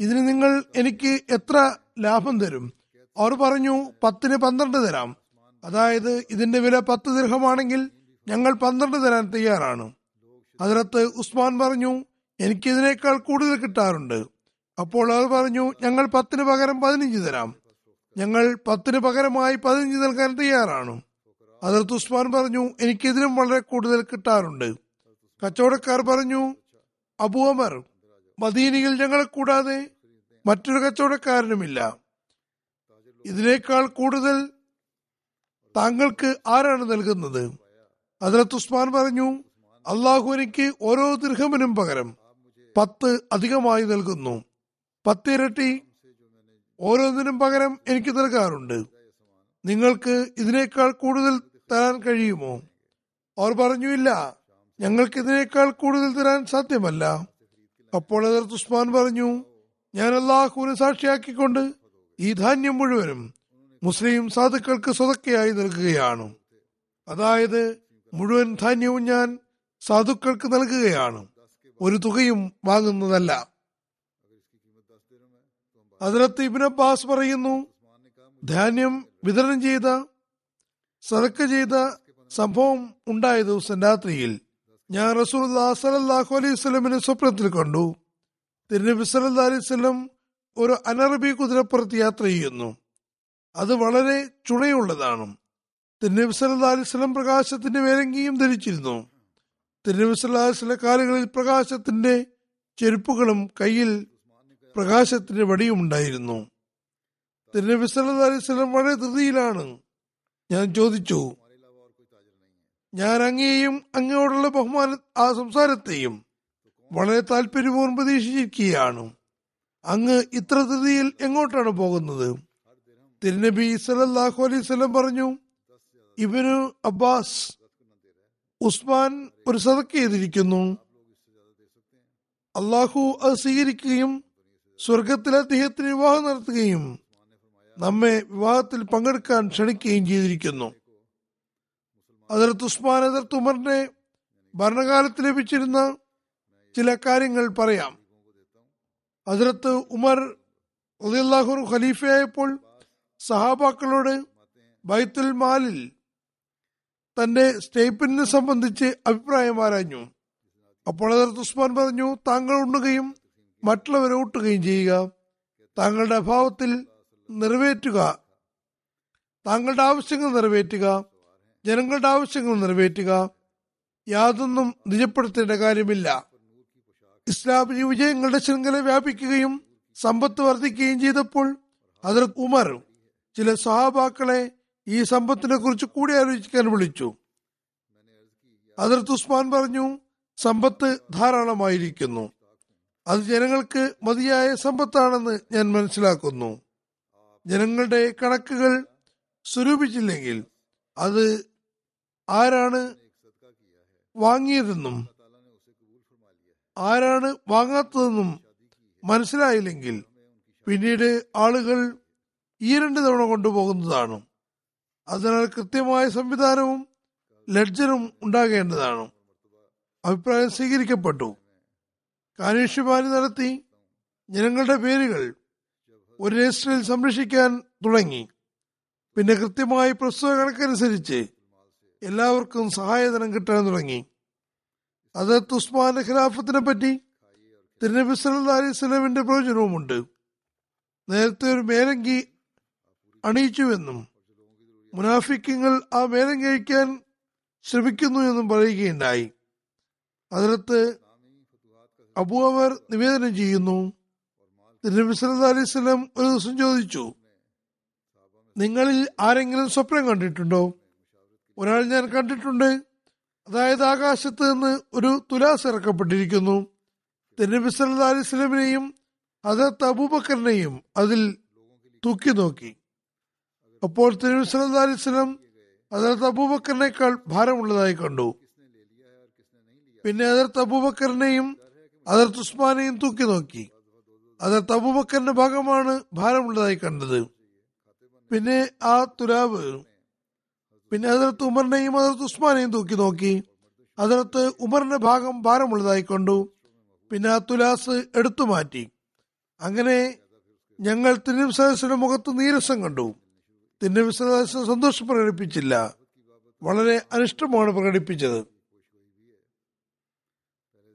Speaker 1: ഇതിന് നിങ്ങൾ എനിക്ക് എത്ര ലാഭം തരും? അവർ പറഞ്ഞു പത്തിന് പന്ത്രണ്ട് തരാം. അതായത് ഇതിന്റെ വില പത്ത് ദീർഘമാണെങ്കിൽ ഞങ്ങൾ പന്ത്രണ്ട് തരാൻ തയ്യാറാണ്. അതിനകത്ത് ഉസ്മാൻ പറഞ്ഞു എനിക്ക് ഇതിനേക്കാൾ കൂടുതൽ കിട്ടാറുണ്ട്. അപ്പോൾ അവർ പറഞ്ഞു ഞങ്ങൾ പത്തിന് പകരം പതിനഞ്ച് തരാം. ഞങ്ങൾ പത്തിന് പകരമായി പതിനഞ്ച് നൽകാൻ തയ്യാറാണ്. അതിർത്ത് ഉസ്മാൻ പറഞ്ഞു എനിക്ക് ഇതിലും വളരെ കൂടുതൽ കിട്ടാറുണ്ട്. കച്ചവടക്കാർ പറഞ്ഞു അബു അമർ മദീനയിൽ ഞങ്ങളെ കൂടാതെ മറ്റൊരു കച്ചവടക്കാരനുമില്ല. ഇതിനേക്കാൾ കൂടുതൽ താങ്കൾക്ക് ആരാണ് നൽകുന്നത്? അതിലത്ത് ഉസ്മാൻ പറഞ്ഞു അള്ളാഹു എനിക്ക് ഓരോ ദീർഘമിനും പകരം പത്ത് അധികമായി നൽകുന്നു. പത്തിരട്ടി ഓരോന്നിനും പകരം എനിക്ക് നൽകാറുണ്ട്. നിങ്ങൾക്ക് ഇതിനേക്കാൾ കൂടുതൽ തരാൻ കഴിയുമോ? അവർ പറഞ്ഞു ഇല്ല ഞങ്ങൾക്ക് ഇതിനേക്കാൾ കൂടുതൽ തരാൻ സാധ്യമല്ല. അപ്പോൾ അതിർത്ത് ഉസ്മാൻ പറഞ്ഞു ഞാൻ അള്ളാഹുവിനെ സാക്ഷിയാക്കിക്കൊണ്ട് ഈ ധാന്യം മുഴുവനും മുസ്ലിം സാധുക്കൾക്ക് സ്വതക്കയായി നൽകുകയാണ്. അതായത് മുഴുവൻ ധാന്യവും ഞാൻ സാധുക്കൾക്ക് നൽകുകയാണ്. ഒരു തുകയും വാങ്ങുന്നതല്ല. അതിലത്ത് ഇബിൻ അബ്ബാസ് പറയുന്നു ധാന്യം വിതരണം ചെയ്ത സദക്ക ചെയ്ത സംഭവം ഉണ്ടായ ദിവസം രാത്രിയിൽ ഞാൻ റസൂൽ സലല്ലാഹു അലൈഹി സ്വലമിനെ സ്വപ്നത്തിൽ കണ്ടു. തിരുനബി സല്ലാ അലൈഹി സ്വലം ഒരു അനറബി കുതിരപ്പുറത്ത് യാത്ര ചെയ്യുന്നു. അത് വളരെ ചുണയുള്ളതാണ്. തിരുനബി സല്ലാ അലൈഹി സ്വലം പ്രകാശത്തിന്റെ വേലങ്കിയും ധരിച്ചിരുന്നു. തിരുനബി സല്ലാ അലൈഹി സ്വലം കാലുകളിൽ പ്രകാശത്തിന്റെ ചെരുപ്പുകളും കയ്യിൽ പ്രകാശത്തിന്റെ വടിയും ഉണ്ടായിരുന്നു. തിരുനബി സല്ലല്ലാഹു അലൈഹി വസല്ലം വളരെ ധൃതിയിലാണ്. ഞാൻ ചോദിച്ചു ഞാൻ അങ്ങേയും അങ്ങയോടുള്ള ബഹുമാന ആ സംസാരത്തെയും വളരെ താല്പര്യപൂർവം പ്രതീക്ഷിച്ചിരിക്കുകയാണ്. അങ്ങ് ഇത്ര ധൃതിയിൽ എങ്ങോട്ടാണ് പോകുന്നത്? തിരുനബി സലല്ലാഹു അലൈഹി സ്വലം പറഞ്ഞു ഇവന് അബ്ബാസ് ഉസ്മാൻ ഒരു സതക്ക് ചെയ്തിരിക്കുന്നു. അള്ളാഹു അത് സ്വീകരിക്കുകയും സ്വർഗത്തിൽ അദ്ദേഹത്തിന് വിവാഹം നടത്തുകയും നമ്മെ വിവാഹത്തിൽ പങ്കെടുക്കാൻ ക്ഷണിക്കുകയും ചെയ്തിരിക്കുന്നു. അതിർത്ത് ഉസ്മാൻ അതിർത്ത് ഉമറിന്റെ ഭരണകാലത്ത് ലഭിച്ചിരുന്ന ചില കാര്യങ്ങൾ പറയാം. അതിർത്ത് ഉമർ അള്ളാഹു ഖലീഫയായപ്പോൾ സഹാബാക്കളോട് ബൈത്തുൽ മാലിൽ തന്റെ സ്റ്റേപ്പിനെ സംബന്ധിച്ച് അഭിപ്രായം ആരാഞ്ഞു. അപ്പോൾ അതിർത്ത് ഉസ്മാൻ പറഞ്ഞു താങ്കൾ ഉണ്ണുകയും മറ്റുള്ളവരെ ഊട്ടുകയും ചെയ്യുക. താങ്കളുടെ അഭാവത്തിൽ നിറവേറ്റുക. താങ്കളുടെ ആവശ്യങ്ങൾ നിറവേറ്റുക. ജനങ്ങളുടെ ആവശ്യങ്ങൾ നിറവേറ്റുക. യാതൊന്നും നിജപ്പെടുത്തേണ്ട കാര്യമില്ല. ഇസ്ലാമിക വിജയങ്ങളുടെ ശൃംഖല വ്യാപിക്കുകയും സമ്പത്ത് വർദ്ധിക്കുകയും ചെയ്തപ്പോൾ അതിൽ ഉമർ ചില സഹാബാക്കളെ ഈ സമ്പത്തിനെ കുറിച്ച് കൂടി ആലോചിക്കാൻ വിളിച്ചു. അതിർത്ത് ഉസ്മാൻ പറഞ്ഞു സമ്പത്ത് ധാരാളമായിരിക്കുന്നു. അത് ജനങ്ങൾക്ക് മതിയായ സമ്പത്താണെന്ന് ഞാൻ മനസ്സിലാക്കുന്നു. ജനങ്ങളുടെ കണക്കുകൾ സ്വരൂപിച്ചില്ലെങ്കിൽ അത് ആരാണ് വാങ്ങിയതെന്നും ആരാണ് വാങ്ങാത്തതെന്നും മനസ്സിലായില്ലെങ്കിൽ പിന്നീട് ആളുകൾ ഈ രണ്ട് തവണ കൊണ്ടുപോകുന്നതാണ്. അതിനാൽ കൃത്യമായ സംവിധാനവും ലഡ്ജറും ഉണ്ടാകേണ്ടതാണ്. അഭിപ്രായം സ്വീകരിക്കപ്പെട്ടു. കാനേഷ്യമാനി നടത്തി ജനങ്ങളുടെ പേരുകൾ ഒരു രജിസ്റ്ററിൽ സംരക്ഷിക്കാൻ തുടങ്ങി. പിന്നെ കൃത്യമായി പ്രസ്തുത കണക്കനുസരിച്ച് എല്ലാവർക്കും സഹായധനം കിട്ടാൻ തുടങ്ങി. അത് തുസ്മാന്റെ ഖിലാഫത്തിനെ പറ്റി തിരുനബി സല്ലാ അലൈഹി സ്വലമിന്റെ പ്രയോജനവുമുണ്ട്. നേരത്തെ ഒരു മേലങ്കി അണിയിച്ചുവെന്നും മുനാഫിക്കങ്ങൾ ആ മേലങ്കി അഴിക്കാൻ ശ്രമിക്കുന്നു എന്നും പറയുകയുണ്ടായി. അതിലത്ത് അബു അവർ നിവേദനം ചെയ്യുന്നു. തിരുനബി സല്ലാ അലൈഹി സ്വലം ഒരു ദിവസം ചോദിച്ചു നിങ്ങളിൽ ആരെങ്കിലും സ്വപ്നം കണ്ടിട്ടുണ്ടോ? ഒരാൾ ഞാൻ കണ്ടിട്ടുണ്ട്. അതായത് ആകാശത്ത് നിന്ന് ഒരു തുലാസ് ഇറക്കപ്പെട്ടിരിക്കുന്നു. തിരുനബി സല്ലാ അലൈഹി സ്വലമിനെയും ഹജറത്ത് അബൂബക്കറിനെയും അതിൽ തൂക്കി നോക്കി. അപ്പോൾ തിരുനബി സല്ലാ അലൈഹി സ്വലം ഹജറത്ത് അബൂബക്കറിനേക്കാൾ ഭാരമുള്ളതായി കണ്ടു. പിന്നെ ഹജറത്ത് അബൂബക്കറിനെയും ഹജറത്ത് ഉസ്മാനെയും തൂക്കി നോക്കി. അതർ അബൂബക്കറിന്റെ ഭാഗമാണ് ഭാരമുള്ളതായി കണ്ടത്. പിന്നെ ആ തുലാവ്. പിന്നെ അതിർത്ത് ഉമറിനെയും അതിർത്ത് ഉസ്മാനെയും തൂക്കി നോക്കി. അതിർത്ത് ഉമറിന്റെ ഭാഗം ഭാരമുള്ളതായി കണ്ടു. പിന്നെ ആ തുലാസ് എടുത്തു മാറ്റി. അങ്ങനെ ഞങ്ങൾ തിരുവിസാസിന്റെ മുഖത്ത് നീരസം കണ്ടു. തിരുവിസാസ് സന്തോഷം പ്രകടിപ്പിച്ചില്ല. വളരെ അനിഷ്ടമാണ് പ്രകടിപ്പിച്ചത്.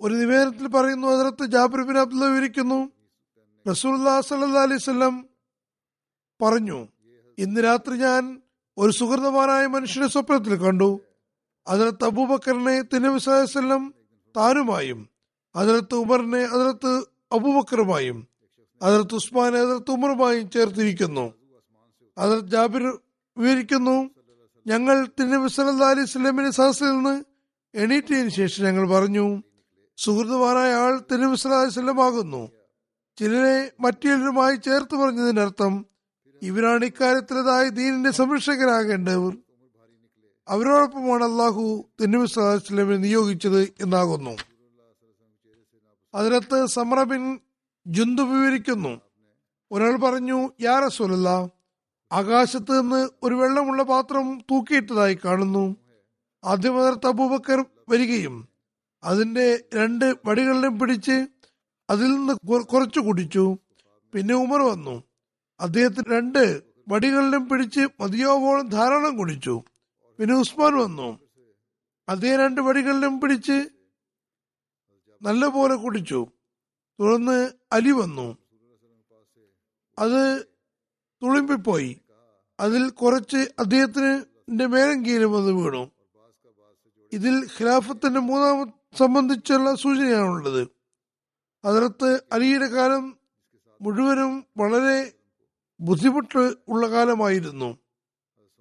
Speaker 1: ഒരു നിവേദനത്തിൽ പറയുന്നു അതിർത്ത് ജാബിർ ബിൻ അബ്ദുള്ള വിവരിക്കുന്നു. റസൂൽ സല്ലാ അലൈവല്ലം പറഞ്ഞു ഇന്ന് രാത്രി ഞാൻ ഒരു സുഹൃതമാനായ മനുഷ്യനെ സ്വപ്നത്തിൽ കണ്ടു. അതിലത്ത് അബൂബക്കറിനെ തിരുവല്ലം താനുമായും അതിലത്ത് ഉമറിനെ അതിലത്ത് അബൂബക്കറുമായും അതിലത്ത് ഉസ്മാനെ അതിലത്ത് ഉമറുമായും ചേർത്തിരിക്കുന്നു. അതിൽ ജാബിർ വിവരിക്കുന്നു ഞങ്ങൾ തിരുനബി സല്ലാ അലൈഹി സ്വലമിന്റെ സഹസിൽ നിന്ന് എണീറ്റതിന് ശേഷം ഞങ്ങൾ പറഞ്ഞു സുഹൃത്തുമാനായ ആൾ ആകുന്നു. ചിലരെ മറ്റു ചേർത്ത് പറഞ്ഞതിനർത്ഥം ഇവരാണ് ഇക്കാര്യത്തിലതായ ദീനിന്റെ സംരക്ഷകരാകേണ്ടവർ. അവരോടൊപ്പമാണ് അള്ളാഹു തിരുനബി സ്വലാസ്ലമിനെ നിയോഗിച്ചത് എന്നാകുന്നു. അതിനകത്ത് സമറബിൻ ജുന്തു വിവരിക്കുന്നു. ഒരാൾ പറഞ്ഞു യാ ആകാശത്ത് നിന്ന് ഒരു വെള്ളമുള്ള പാത്രം തൂക്കിയിട്ടതായി കാണുന്നു. ആദ്യം തബൂബക്കർ വരികയും അതിന്റെ രണ്ട് വടികളിലും പിടിച്ച് അതിൽ നിന്ന് കുറച്ചു കുടിച്ചു. പിന്നെ ഉമർ വന്നു. അദ്ദേഹത്തിന് രണ്ട് വടികളിലും പിടിച്ച് മതിയാവോളം ധാരാളം കുടിച്ചു. പിന്നെ ഉസ്മാൻ വന്നു. അദ്ദേഹം രണ്ട് വടികളിലും പിടിച്ച് നല്ലപോലെ കുടിച്ചു. തുടർന്ന് അലി വന്നു. അത് തുളുമ്പിപ്പോയി. അതിൽ കുറച്ച് അദ്ദേഹത്തിന് മേലങ്കീലും അത് വീണു. ഇതിൽ ഖിലാഫത്തിന്റെ മൂന്നാമ സംബന്ധിച്ചുള്ള സൂചനയാണുള്ളത്. അതിനകത്ത് അലിയുടെ കാലം മുഴുവനും വളരെ ബുദ്ധിമുട്ട് ഉള്ള കാലമായിരുന്നു.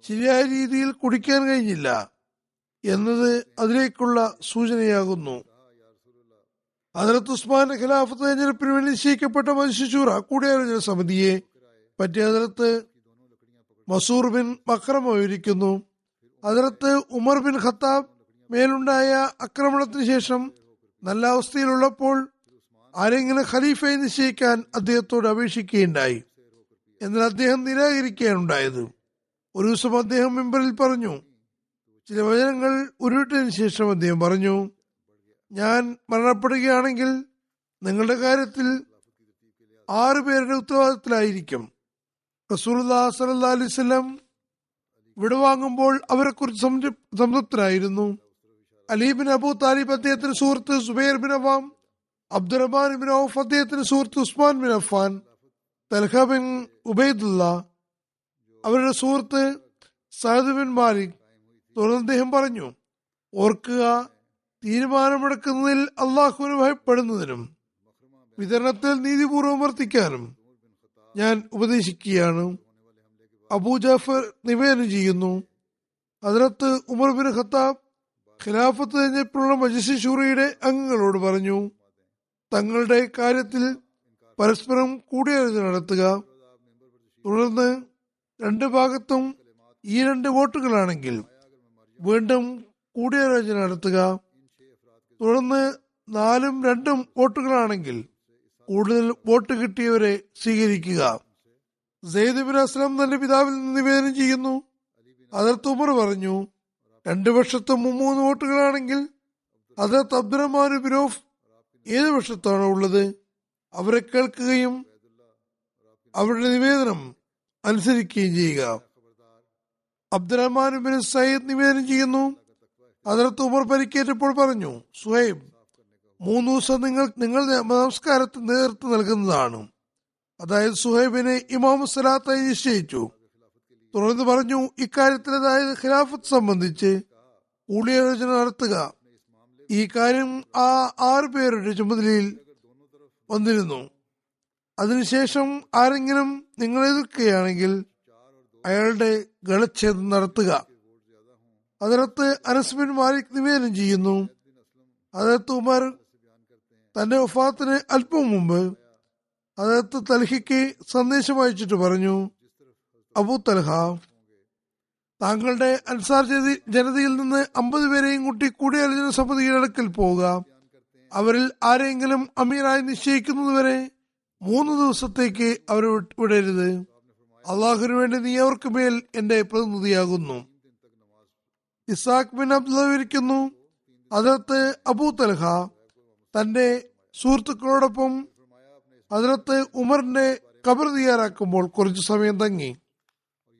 Speaker 1: ശരിയായ രീതിയിൽ കുടിക്കാൻ കഴിഞ്ഞില്ല എന്നത് അതിലേക്കുള്ള സൂചനയാകുന്നു. അതിലത്ത് ഉസ്മാന്റെ ഖിലാഫത്ത് തെരഞ്ഞെടുപ്പിന് വേണ്ടി നിശ്ചയിക്കപ്പെട്ട മനുഷ്യശൂറ കൂടിയാലോചന സമിതിയെ പറ്റി അതിലത്ത് മസൂർ ബിൻ മക്രം വിവരിക്കുന്നു. അതിലത്ത് ഉമർ ബിൻ ഖത്താബ് മേലുണ്ടായ ആക്രമണത്തിന് ശേഷം നല്ല അവസ്ഥയിലുള്ളപ്പോൾ ആരെങ്കിലും ഖലീഫയെ നിശ്ചയിക്കാൻ അദ്ദേഹത്തോട് അപേക്ഷിക്കുകയുണ്ടായി. എന്നാൽ അദ്ദേഹം നിരാകരിക്കുകയാണുണ്ടായത് ഒരു ദിവസം അദ്ദേഹം മെമ്പറിൽ പറഞ്ഞു ചില വചനങ്ങൾ ഉരുവിട്ടതിന് ശേഷം അദ്ദേഹം പറഞ്ഞു ഞാൻ മരണപ്പെടുകയാണെങ്കിൽ നിങ്ങളുടെ കാര്യത്തിൽ ആറു പേരുടെ ഉത്തരവാദിത്തത്തിലായിരിക്കും. റസൂലുല്ലാ സലഹ് അലൈഹി വസല്ലം വിടവാങ്ങുമ്പോൾ അവരെക്കുറിച്ച് സംതൃപ്തരായിരുന്നു. അലീബിൻ അബൂ താലിബ് അദ്ദേഹത്തിന്റെ സുഹൃത്ത് Zubair bin Awam Abdurrahman bin ഔഫ് അദ്ദേഹത്തിന്റെ സുഹൃത്ത് ഉസ്മാൻ ബിൻ അഫാൻ തൽഹ ബിൻ ഉബൈദുള്ള അവരുടെ സുഹൃത്ത് സഹദ് ബിൻ മാലിക് തുടർന്ന് അദ്ദേഹം പറഞ്ഞു ഓർക്കുക തീരുമാനമെടുക്കുന്നതിൽ അള്ളാഹുവിനെ ഭയപ്പെടുന്നതിനും വിതരണത്തിൽ നീതിപൂർവം വർത്തിക്കാനും ഞാൻ ഉപദേശിക്കുകയാണ്. അബൂ ജാഫർ നിവേദനം ചെയ്യുന്നു. അതിനകത്ത് ഉമർ ബിൻ ഖത്താബ് ഖിലാഫത്ത് തെരഞ്ഞെടുപ്പുള്ള മജിസി ഷൂറിയുടെ അംഗങ്ങളോട് പറഞ്ഞു തങ്ങളുടെ കാര്യത്തിൽ പരസ്പരം കൂടിയാലോചന നടത്തുക. തുടർന്ന് രണ്ട് ഭാഗത്തും ഈ രണ്ട് വോട്ടുകളാണെങ്കിൽ വീണ്ടും കൂടിയാലോചന നടത്തുക. തുടർന്ന് നാലും രണ്ടും വോട്ടുകളാണെങ്കിൽ കൂടുതൽ വോട്ട് കിട്ടിയവരെ സ്വീകരിക്കുക. സെയ്ദ് ബിൻ അസ്ലം തന്റെ പിതാവിൽ നിന്ന് നിവേദനം ചെയ്യുന്നു. അതിർത്ത് പറഞ്ഞു രണ്ടു പക്ഷത്തും മൂന്ന് വോട്ടുകളാണെങ്കിൽ അതിർത്ത് അബ്ദുറഹ്മാൻ ബിരോഫ് ഏത് വർഷത്താണ് ഉള്ളത്? അവരെ കേൾക്കുകയും അവരുടെ നിവേദനം അനുസരിക്കുകയും ചെയ്യുക. അബ്ദുറഹ്മാൻ ബിൻ സയ്യിദ് നിവേദനം ചെയ്യുന്നു. അതിർത്ത് ഉമർ പരിക്കേറ്റപ്പോൾ പറഞ്ഞു സുഹൈബ് മൂന്ന് ദിവസം നിങ്ങൾ നിങ്ങൾ നമസ്കാരത്തിന് നേതൃത്വം നൽകുന്നതാണ്. അതായത് സുഹൈബിനെ ഇമാമു സലാത്തായി നിശ്ചയിച്ചു. തുടർന്ന് പറഞ്ഞു ഇക്കാര്യത്തിൽ അതായത് ഖിലാഫത്ത് സംബന്ധിച്ച് കൂടിയാലോചന നടത്തുക. ഈ കാര്യം ആ ആറ് പേരുടെ ചുമതലയിൽ വന്നിരുന്നു. അതിനുശേഷം ആരെങ്കിലും നിങ്ങൾ എതിർക്കുകയാണെങ്കിൽ അയാളുടെ ഗളച്ഛേദം നടത്തുക. അതിനകത്ത് അനസ്ബിൻ മാലിക് നിവേദനം ചെയ്യുന്നു. അതിനകത്ത് ഉമർ തന്റെ ഒഫാത്തിന് അല്പം മുമ്പ് അതിനകത്ത് തൽഹിക്ക് സന്ദേശം അയച്ചിട്ട് പറഞ്ഞു അബൂ തൽഹ. താങ്കളുടെ അൻസാർ ജനതയിൽ നിന്ന് അമ്പത് പേരെയും കൂട്ടി കൂടിയാലോചന സമിതിയുടെ അടുക്കൽ പോവുക. അവരിൽ ആരെങ്കിലും അമീറായി നിശ്ചയിക്കുന്നതുവരെ മൂന്ന് ദിവസത്തേക്ക് അവരെ വിടരുത്. അള്ളാഹുവിന് വേണ്ടി നീ അവർക്ക് മേൽ എന്റെ പ്രതിനിധിയാകുന്നു. ഇസാഖ് ബിൻ അബ്ദുള്ള വിവരിക്കുന്നു അതിനകത്ത് അബൂ തൽഹ തന്റെ സുഹൃത്തുക്കളോടൊപ്പം അതിർത്ത് ഉമറിന്റെ കബർ തയ്യാറാക്കുമ്പോൾ കുറച്ചു സമയം തങ്ങി.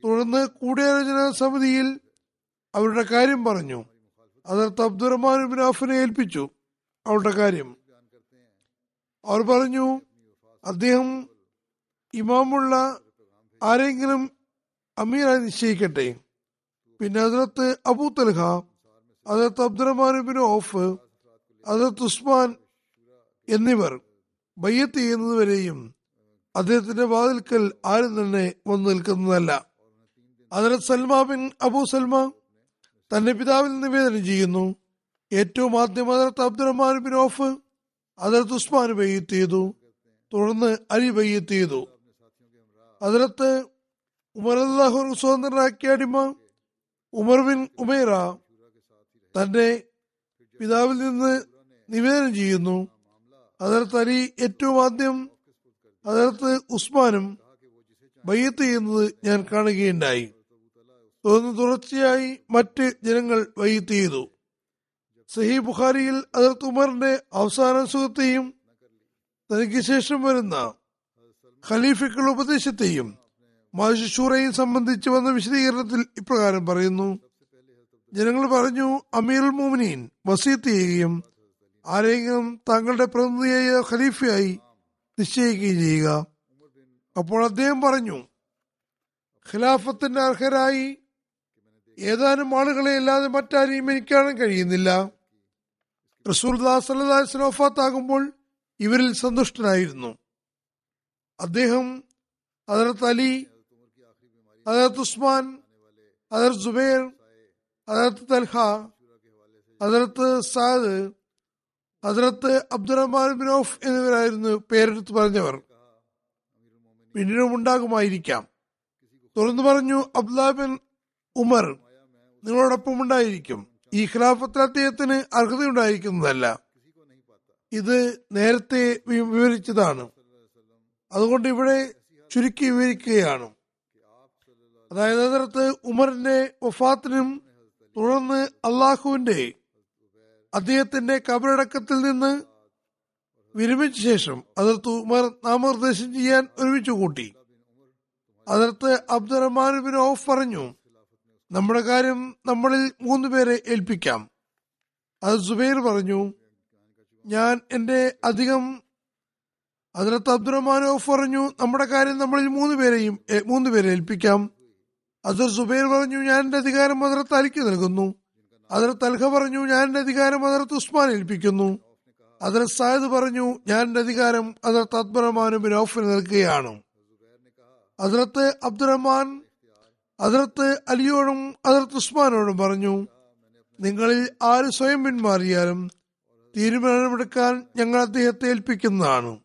Speaker 1: തുടർന്ന് കൂടിയാലോചന സമിതിയിൽ അവരുടെ കാര്യം പറഞ്ഞു. അതിർത്ത് അബ്ദുറഹ്മാൻ ബിൻ ഏൽപ്പിച്ചു അവരുടെ കാര്യം. അവർ പറഞ്ഞു അദ്ദേഹം ഇമാമുള്ള ആരെങ്കിലും അമീറായി നിശ്ചയിക്കട്ടെ. പിന്നെ അതിലത്ത് അബൂ തൽഹ അതിലത്ത് അബ്ദുറഹ്മാൻ ബിൻ ഓഫ് അതിലത്ത് ഉസ്മാൻ എന്നിവർ ബയ്യത്ത് ചെയ്യുന്നതുവരെയും അദ്ദേഹത്തിന്റെ വാതിൽക്കൽ ആരും തന്നെ വന്നു നിൽക്കുന്നതല്ല. അതിലത്ത് സൽമാ ബിൻ അബൂ സൽമ തന്റെ പിതാവിൽ നിവേദനം ചെയ്യുന്നു. ഏറ്റവും ആദ്യം അതിലത്ത് അബ്ദുറഹ്മാൻ ബിൻ ഓഫ് അതിലത്ത് ഉസ്മാൻ ബയ്യത്ത് ചെയ്തു. തുടർന്ന് അലി ബയ്യത്ത് ചെയ്തു. ഉമർ അള്ളാഹു സ്വതന്ത്രനാക്കിയ അടിമ ഉമർ ബിൻ ഉമേറ തന്റെ പിതാവിൽ നിന്ന് നിവേദനം ചെയ്യുന്നു. അതിലത്ത് അലി ഏറ്റവും ആദ്യം അതിലത്ത് ഉസ്മാനും ബയ്യത്ത് ചെയ്യുന്നത് ഞാൻ കാണുകയുണ്ടായി. തുടർന്ന് തുടർച്ചയായി മറ്റ് ജനങ്ങൾ വൈകിട്ട് ചെയ്തു സഹി ബുഖാരിയിൽ അതിർത്ത് ഉമറിന്റെ അവസാന സുഖത്തെയും തനിക്ക് ശേഷം വരുന്ന ഖലീഫയ്ക്കുള്ള ഉപദേശത്തെയും മാഷൂറയും സംബന്ധിച്ച് വന്ന വിശദീകരണത്തിൽ ഇപ്രകാരം പറയുന്നു. ജനങ്ങൾ പറഞ്ഞു അമീറുൽ മോമിനീൻ വസീത്ത് ചെയ്യുകയും ആരെങ്കിലും താങ്കളുടെ പ്രതിനിധിയായ ഖലീഫയായി നിശ്ചയിക്കുകയും ചെയ്യുക. അപ്പോൾ അദ്ദേഹം പറഞ്ഞു ഖിലാഫത്തിന്റെ അർഹരായി ഏതാനും ആളുകളെ അല്ലാതെ മറ്റാരെയും എനിക്ക് കാണാൻ കഴിയുന്നില്ല. റസൂൽ വഫാത്താകുമ്പോൾ ഇവരിൽ സന്തുഷ്ടനായിരുന്നു. അദ്ദേഹം ഹജറത്ത് അലി ഹജറത്ത് ഉസ്മാൻ ഹജറത്ത് സുബൈർ ഹജറത്ത് തൽഹ ഹജറത്ത് സാദ് ഹസ്രത്ത് അബ്ദുറഹ്മാൻ ബിൻ ഔഫ് എന്നിവരായിരുന്നു പേരെടുത്ത് പറഞ്ഞവർ. പിന്നീടും ഉണ്ടാകുമായിരിക്കാം. തുറന്നു പറഞ്ഞു അബ്ദുലാബിൻ ഉമർ നിങ്ങളോടൊപ്പം ഉണ്ടായിരിക്കും ഈ ഖിലാഫത്തിൽ അദ്ദേഹത്തിന് അർഹതയുണ്ടായിരിക്കുന്നതല്ല. ഇത് നേരത്തെ വിവരിച്ചതാണ്. അതുകൊണ്ട് ഇവിടെ ചുരുക്കി വിവരിക്കുകയാണ്. അതായത് അതിർത്ത് ഉമറിന്റെ വഫാത്തിനും തുടർന്ന് അള്ളാഹുവിന്റെ അദ്ദേഹത്തിന്റെ കബറടക്കത്തിൽ നിന്ന് വിരമിച്ച ശേഷം അതിർത്ത് ഉമർ നാമനിർദ്ദേശം ചെയ്യാൻ ഒരുമിച്ച് കൂട്ടി. അതിർത്ത് അബ്ദുറഹ്മാൻ ബിൻ ഔഫ് പറഞ്ഞു നമ്മുടെ കാര്യം നമ്മളിൽ മൂന്ന് പേരെ ഏൽപ്പിക്കാം. അത് സുബൈർ പറഞ്ഞു ഞാൻ എന്റെ അധികം അതിലത്ത് അബ്ദുറഹ്മാൻ ഓഫ് പറഞ്ഞു നമ്മുടെ കാര്യം നമ്മളിൽ മൂന്ന് പേരെയും മൂന്ന് പേരെ ഏൽപ്പിക്കാം. അതിർ സുബൈർ പറഞ്ഞു ഞാൻ എന്റെ അധികാരം അതിർത്ത് അലിക്ക് നൽകുന്നു. അതിർ തൽഹ പറഞ്ഞു ഞാൻ എന്റെ അധികാരം അതിർത്ത് ഉസ്മാൻ ഏൽപ്പിക്കുന്നു. അതിർ സായദ് പറഞ്ഞു ഞാൻ എന്റെ അധികാരം അതിർത്ത് അബ്ദുറഹ്മാനും ഔഫിന് നൽകുകയാണ്. അതിർത്ത് അബ്ദുറഹ്മാൻ അതിർത്ത് അലിയോടും അതിർത്ത് ഉസ്മാനോടും പറഞ്ഞു നിങ്ങളിൽ ആര് സ്വയം പിന്മാറിയാലും തീരുമാനമെടുക്കാൻ ഞങ്ങൾ അദ്ദേഹത്തെ ഏൽപ്പിക്കുന്നതാണ്.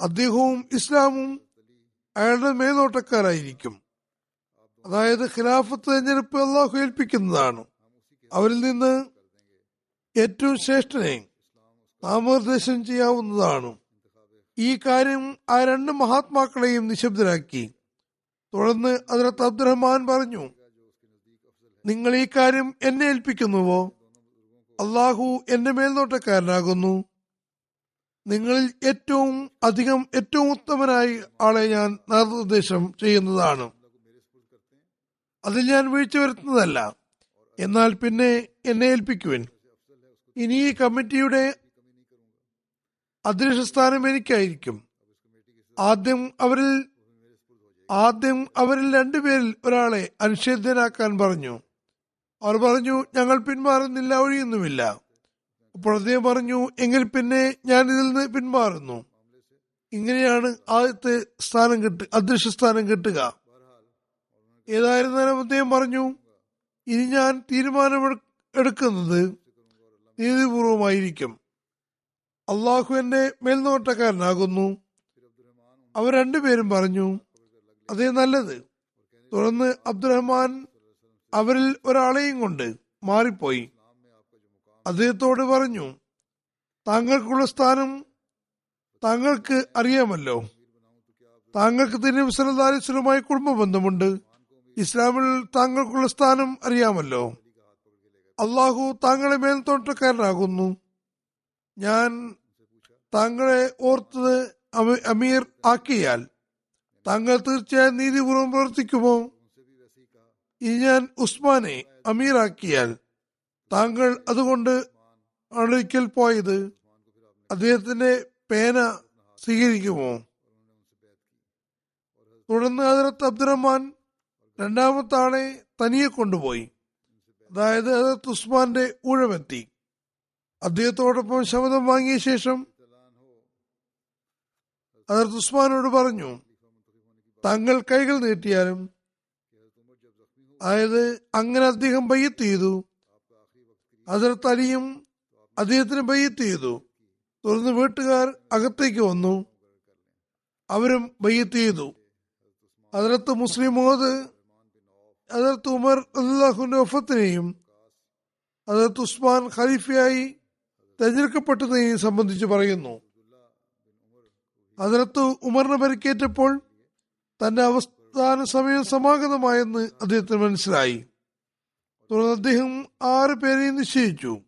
Speaker 1: അദ്ദേഹവും ഇസ്ലാമും അയാളുടെ മേൽനോട്ടക്കാരായിരിക്കും. അതായത് ഖിലാഫത്ത് തെരഞ്ഞെടുപ്പ് അള്ളാഹു ഏൽപ്പിക്കുന്നതാണ്. അവരിൽ നിന്ന് ഏറ്റവും ശ്രേഷ്ഠനെ നാമനിർദ്ദേശം ചെയ്യാവുന്നതാണ്. ഈ കാര്യം ആ രണ്ട് മഹാത്മാക്കളെയും നിശബ്ദരാക്കി. തുടർന്ന് അതിലത്ത് അബ്ദുറഹ്മാൻ പറഞ്ഞു നിങ്ങൾ ഈ കാര്യം എന്നെ ഏൽപ്പിക്കുന്നുവോ? അള്ളാഹു എന്റെ മേൽനോട്ടക്കാരനാകുന്നു. നിങ്ങളിൽ ഏറ്റവും അധികം ഏറ്റവും ഉത്തമനായി ആളെ ഞാൻ നിർദ്ദേശം ചെയ്യുന്നതാണ്. അതിൽ ഞാൻ വീഴ്ച വരുത്തുന്നതല്ല. എന്നാൽ പിന്നെ എന്നെ ഏൽപ്പിക്കുവൻ. ഇനി ഈ കമ്മിറ്റിയുടെ അധ്യക്ഷ സ്ഥാനം എനിക്കായിരിക്കും. ആദ്യം അവരിൽ ആദ്യം അവരിൽ രണ്ടുപേരിൽ ഒരാളെ അനുഷേദ്യനാക്കാൻ പറഞ്ഞു. അവർ പറഞ്ഞു ഞങ്ങൾ പിന്മാറുന്നില്ല ഒഴിയുന്നുമില്ല. അപ്പോൾ അദ്ദേഹം പറഞ്ഞു എങ്കിൽ പിന്നെ ഞാൻ ഇതിൽ നിന്ന് പിന്മാറുന്നു. ഇങ്ങനെയാണ് ആദ്യത്തെ സ്ഥാനം കിട്ട അദൃശ്യ സ്ഥാനം കിട്ടുക. ഏതായിരുന്നാലും അദ്ദേഹം പറഞ്ഞു ഇനി ഞാൻ തീരുമാനം എടുക്കുന്നത് നീതിപൂർവമായിരിക്കും. അള്ളാഹു എന്റെ മേൽനോട്ടക്കാരനാകുന്നു. അവർ രണ്ടുപേരും പറഞ്ഞു അതേ നല്ലത്. തുടർന്ന് അബ്ദുറഹ്മാൻ അവരിൽ ഒരാളെയും കൊണ്ട് മാറിപ്പോയി. അദ്ദേഹത്തോട് പറഞ്ഞു താങ്കൾക്കുള്ള സ്ഥാനം താങ്കൾക്ക് അറിയാമല്ലോ. താങ്കൾക്ക് അലൈഹി വസല്ലമയുമായി കുടുംബ ബന്ധമുണ്ട്. ഇസ്ലാമിൽ താങ്കൾക്കുള്ള സ്ഥാനം അറിയാമല്ലോ. അള്ളാഹു താങ്കളെ മേൽത്തോട്ടക്കാരനാകുന്നു ഞാൻ താങ്കളെ ഓർത്തത് അമീർ ആക്കിയാൽ താങ്കൾ തീർച്ചയായും നീതിപൂർവം പ്രവർത്തിക്കുമോ? ഇനി ഞാൻ ഉസ്മാനെ അമീറാക്കിയാൽ താങ്കൾ അതുകൊണ്ട് ഒരിക്കൽ പോയത് അദ്ദേഹത്തിന്റെ പേന സ്വീകരിക്കുമോ? തുടർന്ന് ഹജറത്ത് അബ്ദുറഹ്മാൻ രണ്ടാമത്തെ ആളെ തനിയെ കൊണ്ടുപോയി. അതായത് ഹജറത്ത് ഉസ്മാന്റെ ഊഴമെത്തി. അദ്ദേഹത്തോടൊപ്പം ശബ്ദം വാങ്ങിയ ശേഷം ഹജറത്ത് ഉസ്മാനോട് പറഞ്ഞു താങ്കൾ കൈകൾ നീട്ടിയാലും. അതായത് അങ്ങനെ അദ്ദേഹം ബയ്യത്ത് ചെയ്തു. ഹജറത്ത് അലിയും അദ്ദേഹത്തിന് ബയ്യത്ത് ചെയ്തു. തുടർന്ന് വീട്ടുകാർ അകത്തേക്ക് വന്നു. അവരും ബയ്യത്ത് ചെയ്തു. അതിലത്ത് മുസ്ലിം മോദ് അതിർത്ത് ഉമർ അള്ളാഹുന്റെ ഒഫത്തിനെയും അതിർത്ത് ഉസ്മാൻ ഖലീഫയായി തെരഞ്ഞെടുക്കപ്പെട്ടതിനെയും സംബന്ധിച്ച് പറയുന്നു. അതിലത്ത് ഉമറിന് പരിക്കേറ്റപ്പോൾ തന്റെ അവസ്ഥാന സമയം സമാഗതമായെന്ന് അദ്ദേഹത്തിന് മനസ്സിലായി. തുടർന്ന് അദ്ദേഹം ആറ് പേരെയും നിശ്ചയിച്ചു.